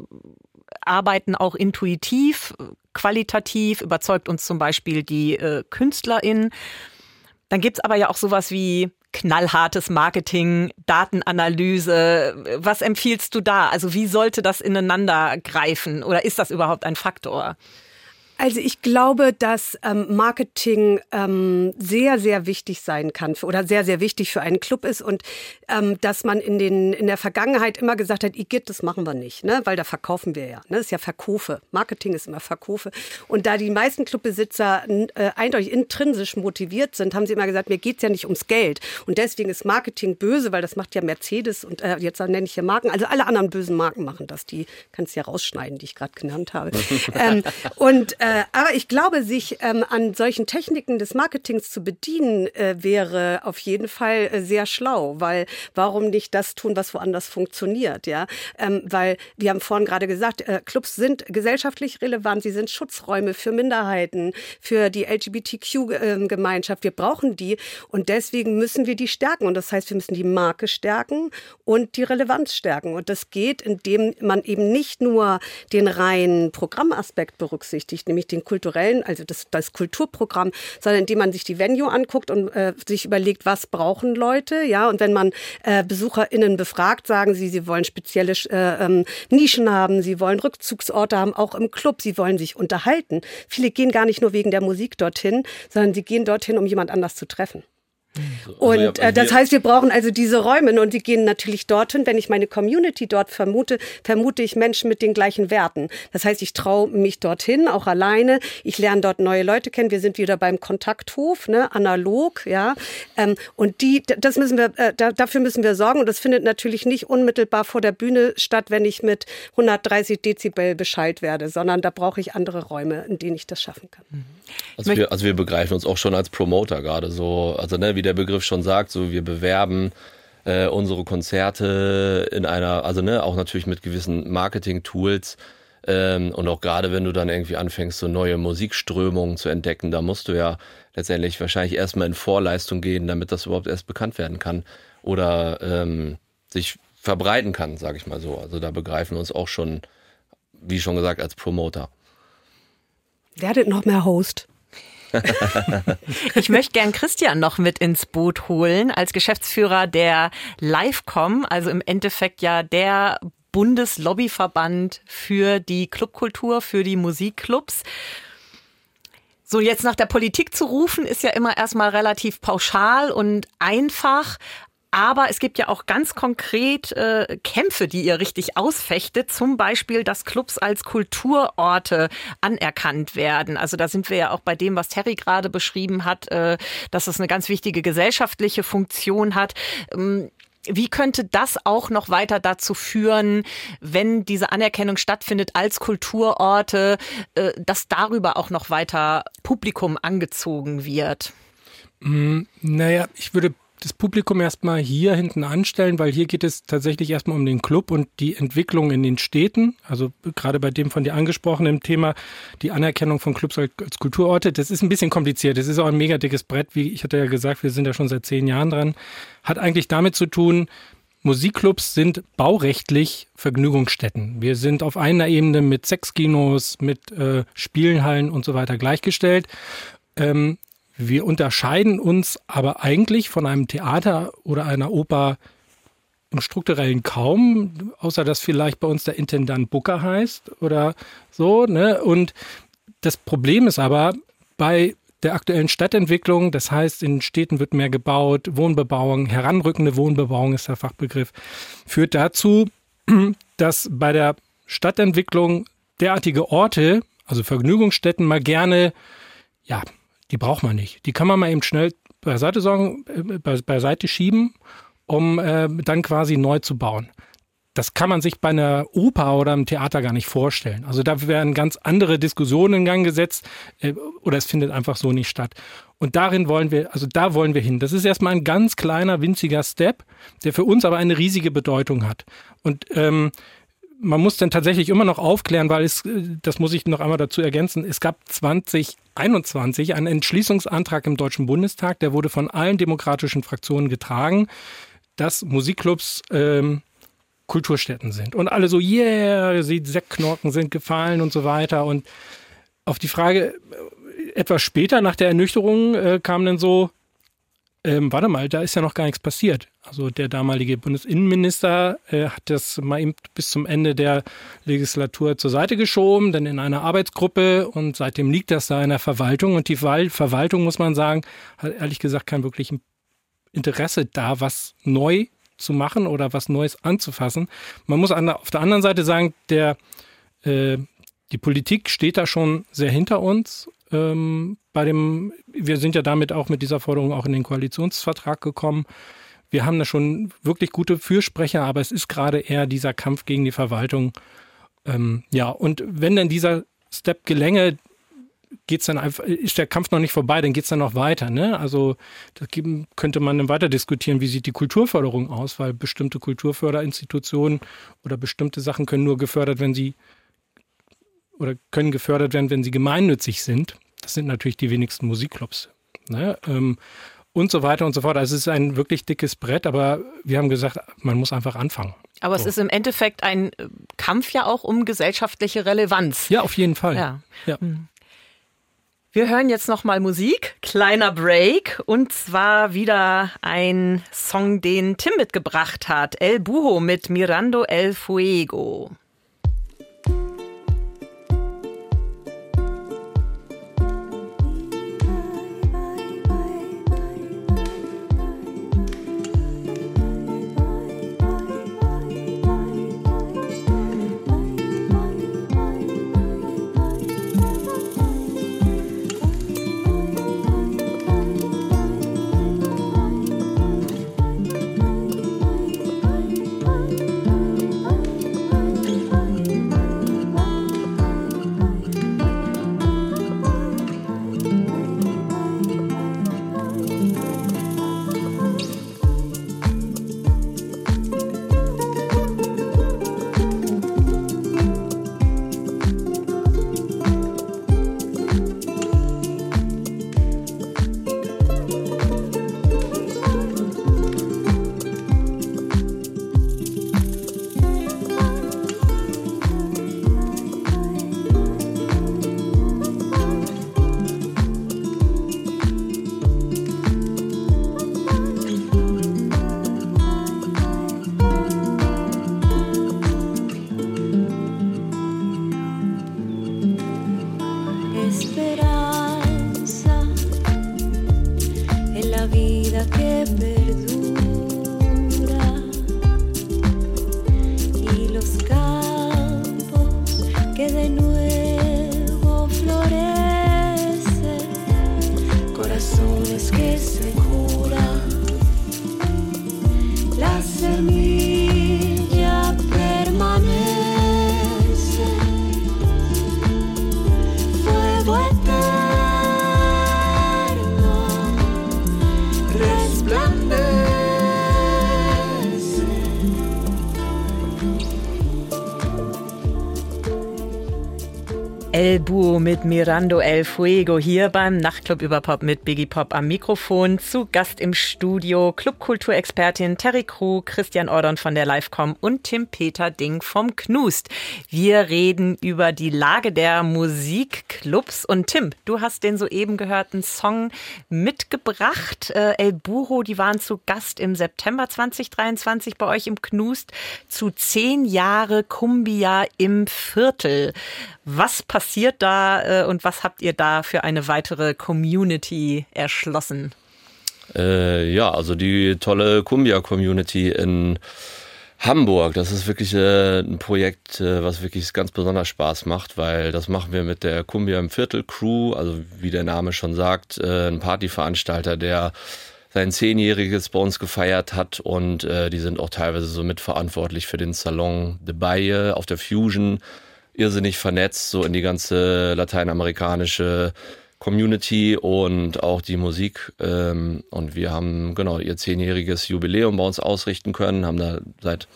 arbeiten auch intuitiv, qualitativ, überzeugt uns zum Beispiel die äh, Künstlerin. Dann gibt's aber ja auch sowas wie knallhartes Marketing, Datenanalyse. Was empfiehlst du da? Also wie sollte das ineinander greifen oder ist das überhaupt ein Faktor? Also ich glaube, dass ähm, Marketing ähm, sehr, sehr wichtig sein kann für, oder sehr, sehr wichtig für einen Club ist und ähm, dass man in, den, in der Vergangenheit immer gesagt hat, Igitt, das machen wir nicht, ne? weil da verkaufen wir ja. Ne? Das ist ja Verkaufe. Marketing ist immer Verkaufe. Und da die meisten Clubbesitzer äh, eindeutig intrinsisch motiviert sind, haben sie immer gesagt, mir geht's ja nicht ums Geld. Und deswegen ist Marketing böse, weil das macht ja Mercedes und äh, jetzt nenne ich hier Marken. Also alle anderen bösen Marken machen das. Die kannst du ja rausschneiden, die ich gerade genannt habe. ähm, und äh, aber ich glaube, sich ähm, an solchen Techniken des Marketings zu bedienen, äh, wäre auf jeden Fall äh, sehr schlau, weil warum nicht das tun, was woanders funktioniert, ja? Ähm, weil wir haben vorhin gerade gesagt, äh, Clubs sind gesellschaftlich relevant, sie sind Schutzräume für Minderheiten, für die LGBTQ-Gemeinschaft. Wir brauchen die und deswegen müssen wir die stärken. Und das heißt, wir müssen die Marke stärken und die Relevanz stärken. Und das geht, indem man eben nicht nur den reinen Programmaspekt berücksichtigt, nämlich den kulturellen, also das, das Kulturprogramm, sondern indem man sich die Venue anguckt und äh, sich überlegt, was brauchen Leute, ja. Und wenn man äh, BesucherInnen befragt, sagen sie, sie wollen spezielle äh, ähm, Nischen haben, sie wollen Rückzugsorte haben, auch im Club, sie wollen sich unterhalten. Viele gehen gar nicht nur wegen der Musik dorthin, sondern sie gehen dorthin, um jemand anders zu treffen. Und Also ja, äh, das heißt, wir brauchen also diese Räume und die gehen natürlich dorthin. Wenn ich meine Community dort vermute, vermute ich Menschen mit den gleichen Werten. Das heißt, ich traue mich dorthin, auch alleine. Ich lerne dort neue Leute kennen. Wir sind wieder beim Kontakthof, ne, analog, ja. Ähm, und die, das müssen wir, äh, da, dafür müssen wir sorgen. Und das findet natürlich nicht unmittelbar vor der Bühne statt, wenn ich mit 130 Dezibel Bescheid werde, sondern da brauche ich andere Räume, in denen ich das schaffen kann. Also wir, also wir begreifen uns auch schon als Promoter gerade so, also ne, wie der Begriff schon sagt, so wir bewerben äh, unsere Konzerte in einer, also ne, auch natürlich mit gewissen Marketing-Tools ähm, und auch gerade wenn du dann irgendwie anfängst, so neue Musikströmungen zu entdecken, da musst du ja letztendlich wahrscheinlich erstmal in Vorleistung gehen, damit das überhaupt erst bekannt werden kann oder ähm, sich verbreiten kann, sage ich mal so. Also da begreifen wir uns auch schon, wie schon gesagt, als Promoter. Werdet noch mehr Host. Ich möchte gern Christian noch mit ins Boot holen als Geschäftsführer der Livecom, also im Endeffekt ja der Bundeslobbyverband für die Clubkultur, für die Musikclubs. So jetzt nach der Politik zu rufen, ist ja immer erstmal relativ pauschal und einfach. Aber es gibt ja auch ganz konkret äh, Kämpfe, die ihr richtig ausfechtet. Zum Beispiel, dass Clubs als Kulturorte anerkannt werden. Also da sind wir ja auch bei dem, was Terry gerade beschrieben hat, äh, dass es eine ganz wichtige gesellschaftliche Funktion hat. Ähm, wie könnte das auch noch weiter dazu führen, wenn diese Anerkennung stattfindet als Kulturorte, äh, dass darüber auch noch weiter Publikum angezogen wird? Naja, ich würde das Publikum erstmal hier hinten anstellen, weil hier geht es tatsächlich erstmal um den Club und die Entwicklung in den Städten. Also gerade bei dem von dir angesprochenen Thema, die Anerkennung von Clubs als Kulturorte. Das ist ein bisschen kompliziert. Das ist auch ein mega dickes Brett, wie ich hatte ja gesagt, wir sind ja schon seit zehn Jahren dran. Hat eigentlich damit zu tun, Musikclubs sind baurechtlich Vergnügungsstätten. Wir sind auf einer Ebene mit Sexkinos, mit äh, Spielenhallen und so weiter gleichgestellt. Ähm, wir unterscheiden uns aber eigentlich von einem Theater oder einer Oper im strukturellen kaum, außer dass vielleicht bei uns der Intendant Booker heißt oder so. Ne? Und das Problem ist aber bei der aktuellen Stadtentwicklung, das heißt, in Städten wird mehr gebaut, Wohnbebauung, heranrückende Wohnbebauung ist der Fachbegriff, führt dazu, dass bei der Stadtentwicklung derartige Orte, also Vergnügungsstätten, mal gerne, ja, die braucht man nicht. Die kann man mal eben schnell beiseite, sorgen, äh, be- beiseite schieben, um äh, dann quasi neu zu bauen. Das kann man sich bei einer Oper oder einem Theater gar nicht vorstellen. Also da werden ganz andere Diskussionen in Gang gesetzt äh, oder es findet einfach so nicht statt. Und darin wollen wir, also da wollen wir hin. Das ist erstmal ein ganz kleiner, winziger Step, der für uns aber eine riesige Bedeutung hat. Und ähm, man muss dann tatsächlich immer noch aufklären, weil es, äh, das muss ich noch einmal dazu ergänzen, es gab 2021 einen Entschließungsantrag im Deutschen Bundestag, der wurde von allen demokratischen Fraktionen getragen, dass Musikclubs ähm, Kulturstätten sind. Und alle so, yeah, die Sektknorken sind gefallen und so weiter. Und auf die Frage, äh, etwas später nach der Ernüchterung äh, kam dann so, ähm, warte mal, da ist ja noch gar nichts passiert. Also der damalige Bundesinnenminister äh, hat das mal eben bis zum Ende der Legislatur zur Seite geschoben, dann in einer Arbeitsgruppe und seitdem liegt das da in der Verwaltung und die Wal- Verwaltung, muss man sagen, hat ehrlich gesagt kein wirklichen Interesse da, was neu zu machen oder was Neues anzufassen. Man muss an, auf der anderen Seite sagen, der, äh, die Politik steht da schon sehr hinter uns. Ähm, bei dem, wir sind ja damit auch mit dieser Forderung auch in den Koalitionsvertrag gekommen. Wir haben da schon wirklich gute Fürsprecher, aber es ist gerade eher dieser Kampf gegen die Verwaltung. Ähm, ja, und wenn dann dieser Step gelänge, geht's dann einfach, ist der Kampf noch nicht vorbei, dann geht's dann noch weiter. Ne? Also da könnte man dann weiter diskutieren, wie sieht die Kulturförderung aus, weil bestimmte Kulturförderinstitutionen oder bestimmte Sachen können nur gefördert, wenn sie oder können gefördert werden, wenn sie gemeinnützig sind. Das sind natürlich die wenigsten Musikclubs. Ne? Ähm, und so weiter und so fort. Also es ist ein wirklich dickes Brett, aber wir haben gesagt, man muss einfach anfangen. Aber es So. ist im Endeffekt ein äh, Kampf ja auch um gesellschaftliche Relevanz. Ja, auf jeden Fall. Ja. Ja. Wir hören jetzt noch mal Musik, kleiner Break und zwar wieder ein Song, den Tim mitgebracht hat, El Buho mit Mirando el Fuego. Mit Mirando El Fuego hier beim Nachtclub über Pop mit Biggie Pop am Mikrofon. Zu Gast im Studio Clubkulturexpertin Terry Crew, Christian Ordon von der Livecom und Tim Peter Ding vom Knust. Wir reden über die Lage der Musikclubs und Tim, du hast den soeben gehörten Song mitgebracht. Äh, El Burro, die waren zu Gast im September 2023 bei euch im Knust zu zehn Jahre Kumbia im Viertel. Was passiert da äh, und was habt ihr da für eine weitere Community erschlossen? Äh, ja, also die tolle Cumbia-Community in Hamburg, das ist wirklich äh, ein Projekt, äh, was wirklich ganz besonders Spaß macht, weil das machen wir mit der Cumbia im Viertel Crew, also wie der Name schon sagt, äh, ein Partyveranstalter, der sein Zehnjähriges bei uns gefeiert hat und äh, die sind auch teilweise so mitverantwortlich für den Salon de Baye auf der Fusion, irrsinnig vernetzt, so in die ganze lateinamerikanische Community und auch die Musik. Ähm, und wir haben genau ihr zehnjähriges Jubiläum bei uns ausrichten können, haben da seit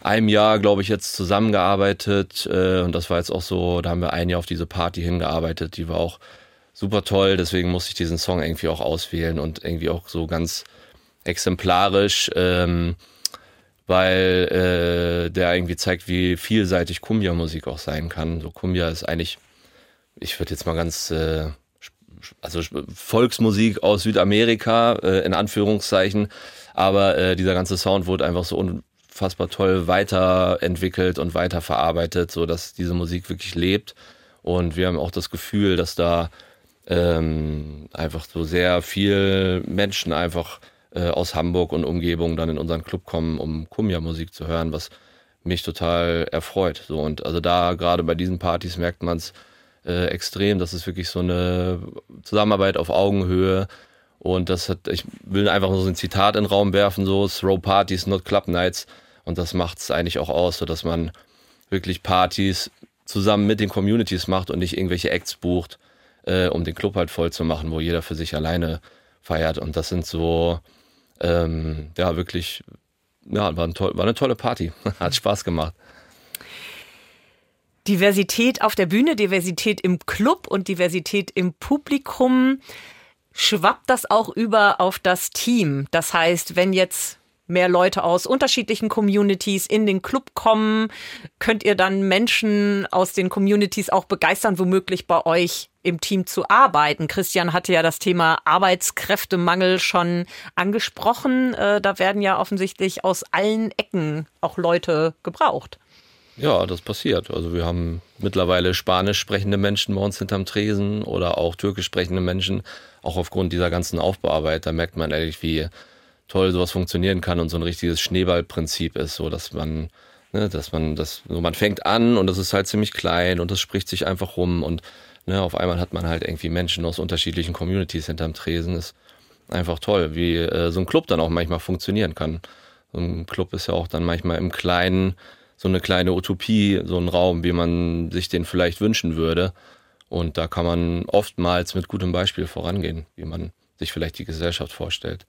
einem Jahr, glaube ich, jetzt zusammengearbeitet. Äh, und das war jetzt auch so, da haben wir ein Jahr auf diese Party hingearbeitet, die war auch super toll. Deswegen musste ich diesen Song irgendwie auch auswählen und irgendwie auch so ganz exemplarisch. Ähm, weil äh, der irgendwie zeigt, wie vielseitig Kumbia-Musik auch sein kann. So Kumbia ist eigentlich, ich würde jetzt mal ganz, äh, also Volksmusik aus Südamerika, äh, in Anführungszeichen, aber äh, dieser ganze Sound wurde einfach so unfassbar toll weiterentwickelt und weiterverarbeitet, so dass diese Musik wirklich lebt. Und wir haben auch das Gefühl, dass da ähm, einfach so sehr viel Menschen einfach äh, aus Hamburg und Umgebung dann in unseren Club kommen, um Kumbia-Musik zu hören, was mich total erfreut. So und also da gerade bei diesen Partys merkt man es äh, extrem. Das ist wirklich so eine Zusammenarbeit auf Augenhöhe. Und das hat, ich will einfach so ein Zitat in den Raum werfen, so Throw Parties, not Club Nights. Und das macht es eigentlich auch aus, so dass man wirklich Partys zusammen mit den Communities macht und nicht irgendwelche Acts bucht, äh, um den Club halt voll zu machen, wo jeder für sich alleine feiert. Und das sind so, ähm, ja, wirklich, ja, war, ein toll, war eine tolle Party. Hat Spaß gemacht. Diversität auf der Bühne, Diversität im Club und Diversität im Publikum. Schwappt das auch über auf das Team? Das heißt, wenn jetzt mehr Leute aus unterschiedlichen Communities in den Club kommen, könnt ihr dann Menschen aus den Communities auch begeistern, womöglich bei euch im Team zu arbeiten. Christian hatte ja das Thema Arbeitskräftemangel schon angesprochen. Äh, da werden ja offensichtlich aus allen Ecken auch Leute gebraucht. Ja, das passiert. Also wir haben mittlerweile spanisch sprechende Menschen bei uns hinterm Tresen oder auch türkisch sprechende Menschen, auch aufgrund dieser ganzen Aufbauarbeit. Da merkt man ehrlich, wie toll sowas funktionieren kann und so ein richtiges Schneeballprinzip ist, so dass man, ne, dass man das, so man fängt an und das ist halt ziemlich klein und das spricht sich einfach rum und ne, auf einmal hat man halt irgendwie Menschen aus unterschiedlichen Communities hinterm Tresen. ist einfach toll, wie äh, so ein Club dann auch manchmal funktionieren kann. So ein Club ist ja auch dann manchmal im Kleinen so eine kleine Utopie, so ein Raum, wie man sich den vielleicht wünschen würde. Und da kann man oftmals mit gutem Beispiel vorangehen, wie man sich vielleicht die Gesellschaft vorstellt.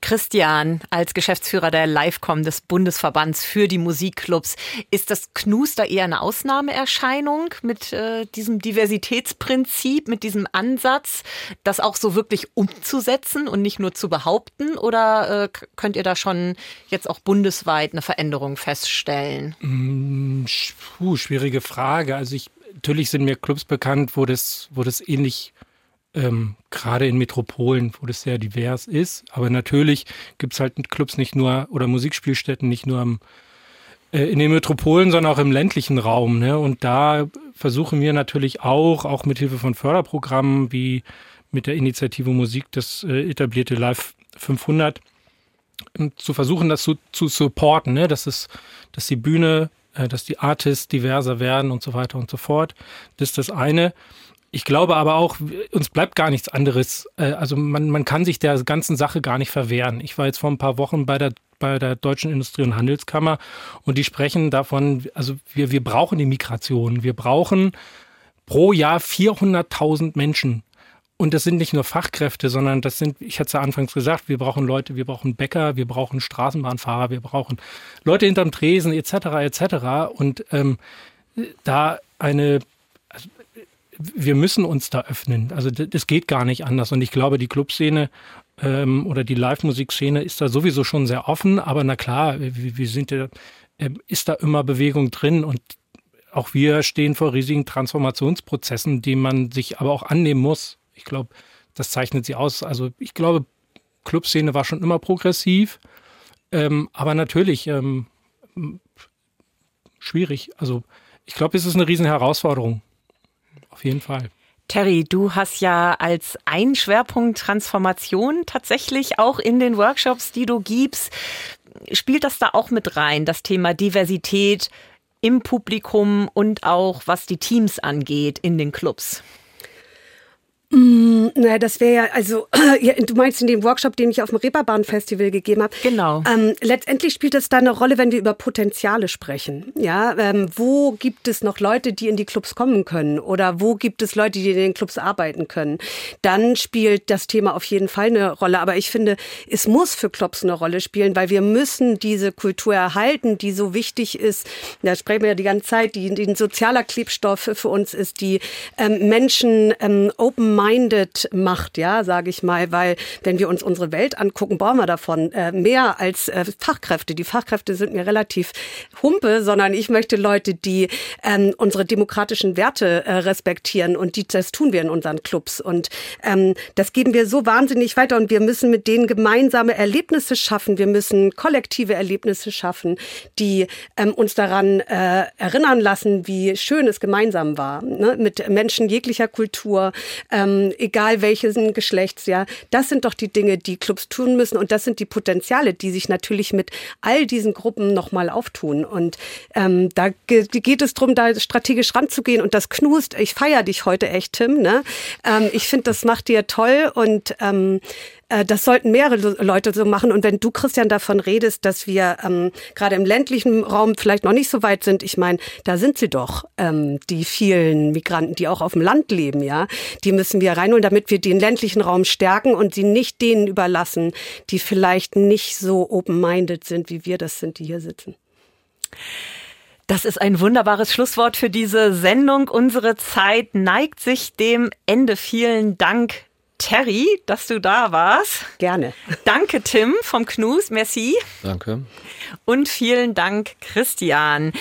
Christian, als Geschäftsführer der Livecom des Bundesverbands für die Musikclubs, ist das Knuster eher eine Ausnahmeerscheinung mit äh, diesem Diversitätsprinzip, mit diesem Ansatz, das auch so wirklich umzusetzen und nicht nur zu behaupten? Oder äh, könnt ihr da schon jetzt auch bundesweit eine Veränderung feststellen? Mm, Puh, schwierige Frage. Also ich, natürlich sind mir Clubs bekannt, wo das, wo das ähnlich ähm, gerade in Metropolen, wo das sehr divers ist. Aber natürlich gibt es halt Clubs nicht nur oder Musikspielstätten nicht nur am, äh, in den Metropolen, sondern auch im ländlichen Raum. Ne? Und da versuchen wir natürlich auch, auch mit Hilfe von Förderprogrammen wie mit der Initiative Musik, das äh, etablierte Live 500, ähm, zu versuchen, das zu, zu supporten, ne? dass, es, dass die Bühne, äh, dass die Artists diverser werden und so weiter und so fort. Das ist das eine. Ich glaube aber auch, uns bleibt gar nichts anderes. Äh, Also man, man kann sich der ganzen Sache gar nicht verwehren. Ich war jetzt vor ein paar Wochen bei der bei der Deutschen Industrie- und Handelskammer und die sprechen davon, also wir, wir brauchen die Migration. Wir brauchen pro Jahr 400.000 Menschen. Und das sind nicht nur Fachkräfte, sondern das sind, ich hatte es ja anfangs gesagt, wir brauchen Leute, wir brauchen Bäcker, wir brauchen Straßenbahnfahrer, wir brauchen Leute hinterm Tresen etc. etc. Und ähm, da eine, wir müssen uns da öffnen. Also das geht gar nicht anders. Und ich glaube, die Clubszene ähm, oder die Live-Musikszene ist da sowieso schon sehr offen. Aber na klar, wir, wir sind ja, äh, ist da immer Bewegung drin und auch wir stehen vor riesigen Transformationsprozessen, die man sich aber auch annehmen muss. Ich glaube, das zeichnet sie aus. Also ich glaube, Clubszene war schon immer progressiv, ähm, aber natürlich ähm, schwierig. Also ich glaube, es ist eine riesen Herausforderung. Auf jeden Fall. Terry, du hast ja als ein Schwerpunkt Transformation tatsächlich auch in den Workshops, die du gibst. Spielt das da auch mit rein, das Thema Diversität im Publikum und auch was die Teams angeht in den Clubs? Na, das wäre ja, also, ja, du meinst in dem Workshop, den ich auf dem Reeperbahn-Festival gegeben habe. Genau. Ähm, letztendlich spielt es da eine Rolle, wenn wir über Potenziale sprechen. Ja, ähm, wo gibt es noch Leute, die in die Clubs kommen können? Oder wo gibt es Leute, die in den Clubs arbeiten können? Dann spielt das Thema auf jeden Fall eine Rolle. Aber ich finde, es muss für Clubs eine Rolle spielen, weil wir müssen diese Kultur erhalten, die so wichtig ist. Da sprechen wir ja die ganze Zeit, die, die ein sozialer Klebstoff für uns ist, die ähm, Menschen ähm, open-minded macht, ja, sage ich mal, weil wenn wir uns unsere Welt angucken, brauchen wir davon äh, mehr als äh, Fachkräfte. Die Fachkräfte sind mir relativ humpe, sondern ich möchte Leute, die ähm, unsere demokratischen Werte äh, respektieren und die, das tun wir in unseren Clubs und ähm, das geben wir so wahnsinnig weiter und wir müssen mit denen gemeinsame Erlebnisse schaffen. Wir müssen kollektive Erlebnisse schaffen, die ähm, uns daran äh, erinnern lassen, wie schön es gemeinsam war, ne? mit Menschen jeglicher Kultur, ähm, egal welchen Geschlechts, ja. Das sind doch die Dinge, die Clubs tun müssen und das sind die Potenziale, die sich natürlich mit all diesen Gruppen nochmal auftun. Und ähm, da ge geht es darum, da strategisch ranzugehen und das knust. Ich feiere dich heute echt, Tim. Ne? Ähm, ich finde, das macht dir toll und ähm, äh, das sollten mehrere Leute so machen. Und wenn du, Christian, davon redest, dass wir ähm, gerade im ländlichen Raum vielleicht noch nicht so weit sind, ich meine, da sind sie doch, ähm, die vielen Migranten, die auch auf dem Land leben, ja. Die müssen wir reinholen, damit wir den ländlichen Raum stärken und sie nicht denen überlassen, die vielleicht nicht so open-minded sind, wie wir das sind, die hier sitzen. Das ist ein wunderbares Schlusswort für diese Sendung. Unsere Zeit neigt sich dem Ende. Vielen Dank, Terry, dass du da warst. Gerne. Danke, Tim vom Knus. Merci. Danke. Und vielen Dank, Christian.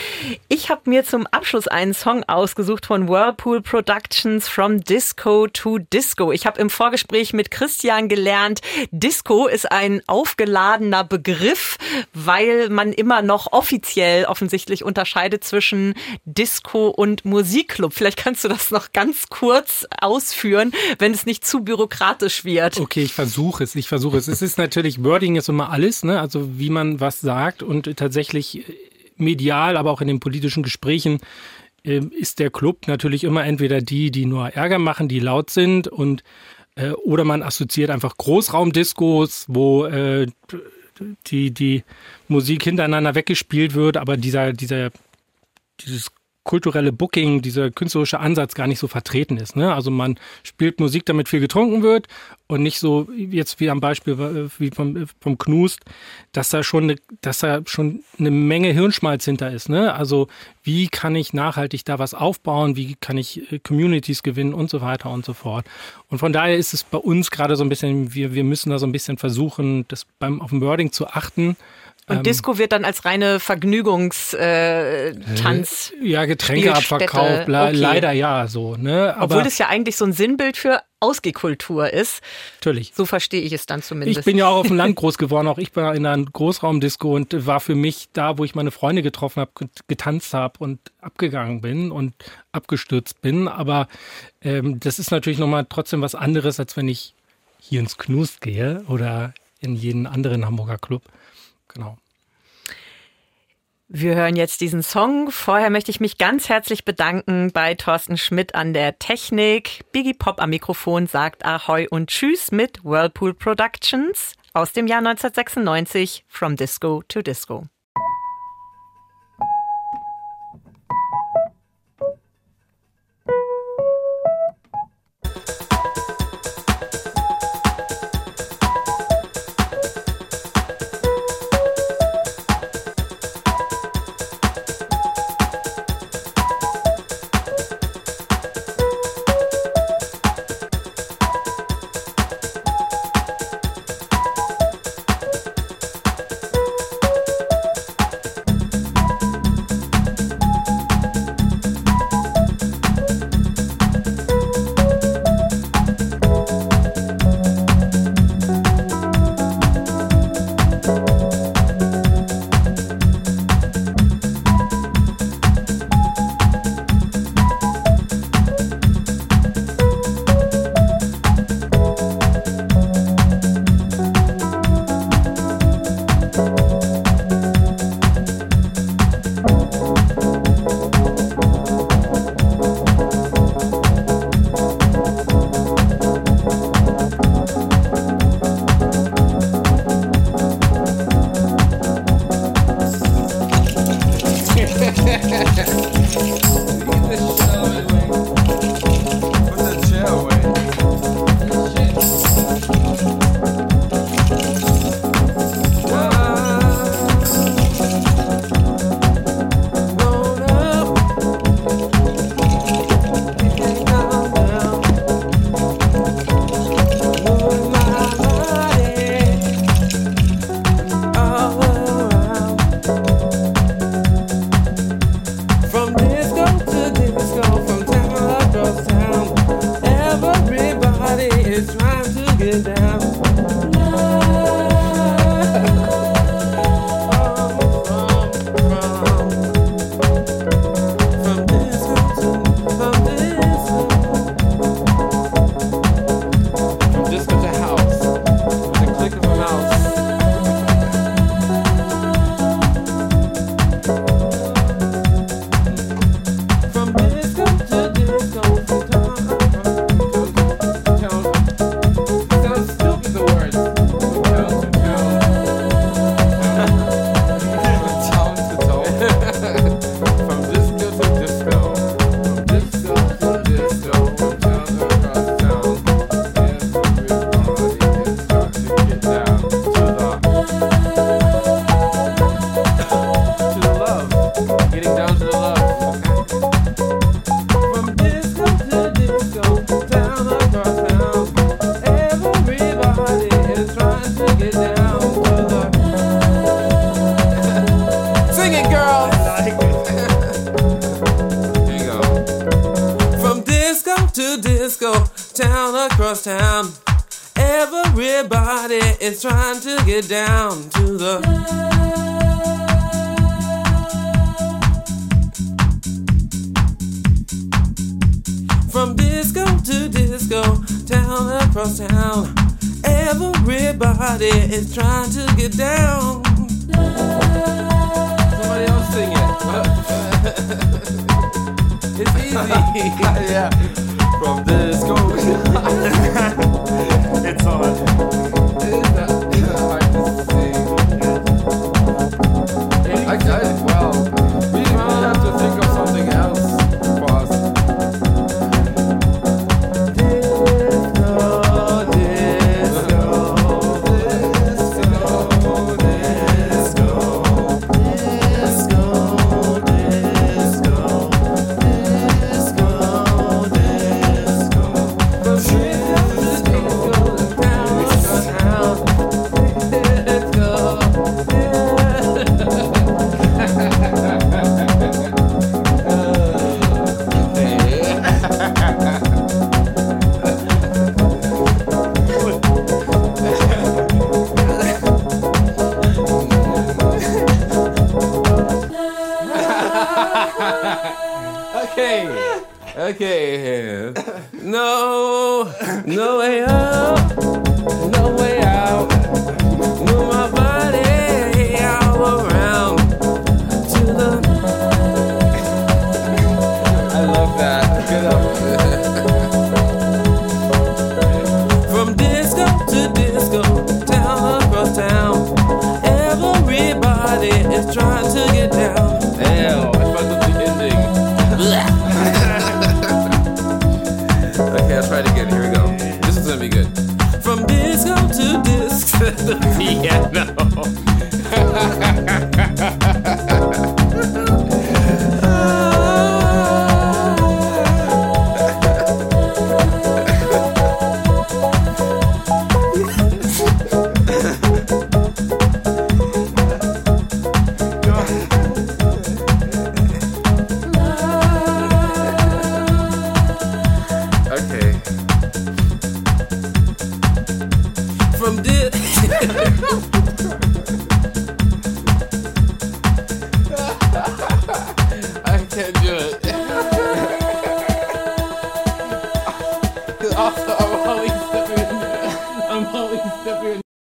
Ich habe mir zum Abschluss einen Song ausgesucht von Whirlpool Productions From Disco to Disco. Ich habe im Vorgespräch mit Christian gelernt, Disco ist ein aufgeladener Begriff, weil man immer noch offiziell offensichtlich unterscheidet zwischen Disco und Musikclub. Vielleicht kannst du das noch ganz kurz ausführen, wenn es nicht zu bürokratisch wird. Okay, ich versuche es, ich versuche es. Es ist natürlich, Wording ist immer alles, ne? also wie man was sagt und tatsächlich äh, medial, aber auch in den politischen Gesprächen äh, ist der Club natürlich immer entweder die, die nur Ärger machen, die laut sind und äh, oder man assoziiert einfach Großraumdiskos, wo äh, die, die Musik hintereinander weggespielt wird, aber dieser, dieser, dieses kulturelle Booking, dieser künstlerische Ansatz gar nicht so vertreten ist. Ne? Also man spielt Musik, damit viel getrunken wird und nicht so jetzt wie am Beispiel äh, wie vom, vom Knust, dass da schon eine, dass da schon eine Menge Hirnschmalz hinter ist. Ne? Also wie kann ich nachhaltig da was aufbauen, wie kann ich äh, Communities gewinnen und so weiter und so fort. Und von daher ist es bei uns gerade so ein bisschen, wir, wir müssen da so ein bisschen versuchen, das beim auf dem Wording zu achten. Und Disco wird dann als reine Vergnügungstanz. Ja, Getränkeabverkauf, Okay. leider ja, so, ne? Aber Obwohl das ja eigentlich so ein Sinnbild für Ausgehkultur ist. natürlich. So verstehe ich es dann zumindest. Ich bin ja auch auf dem Land groß geworden, auch ich war in einer Großraumdisco und war für mich da, wo ich meine Freunde getroffen habe, getanzt habe und abgegangen bin und abgestürzt bin. Aber ähm, das ist natürlich nochmal trotzdem was anderes, als wenn ich hier ins Knust gehe oder in jeden anderen Hamburger Club. Genau. Wir hören jetzt diesen Song. Vorher möchte ich mich ganz herzlich bedanken bei Thorsten Schmidt an der Technik. Biggie Pop am Mikrofon sagt Ahoi und Tschüss mit Whirlpool Productions aus dem Jahr 1996 From Disco to Disco.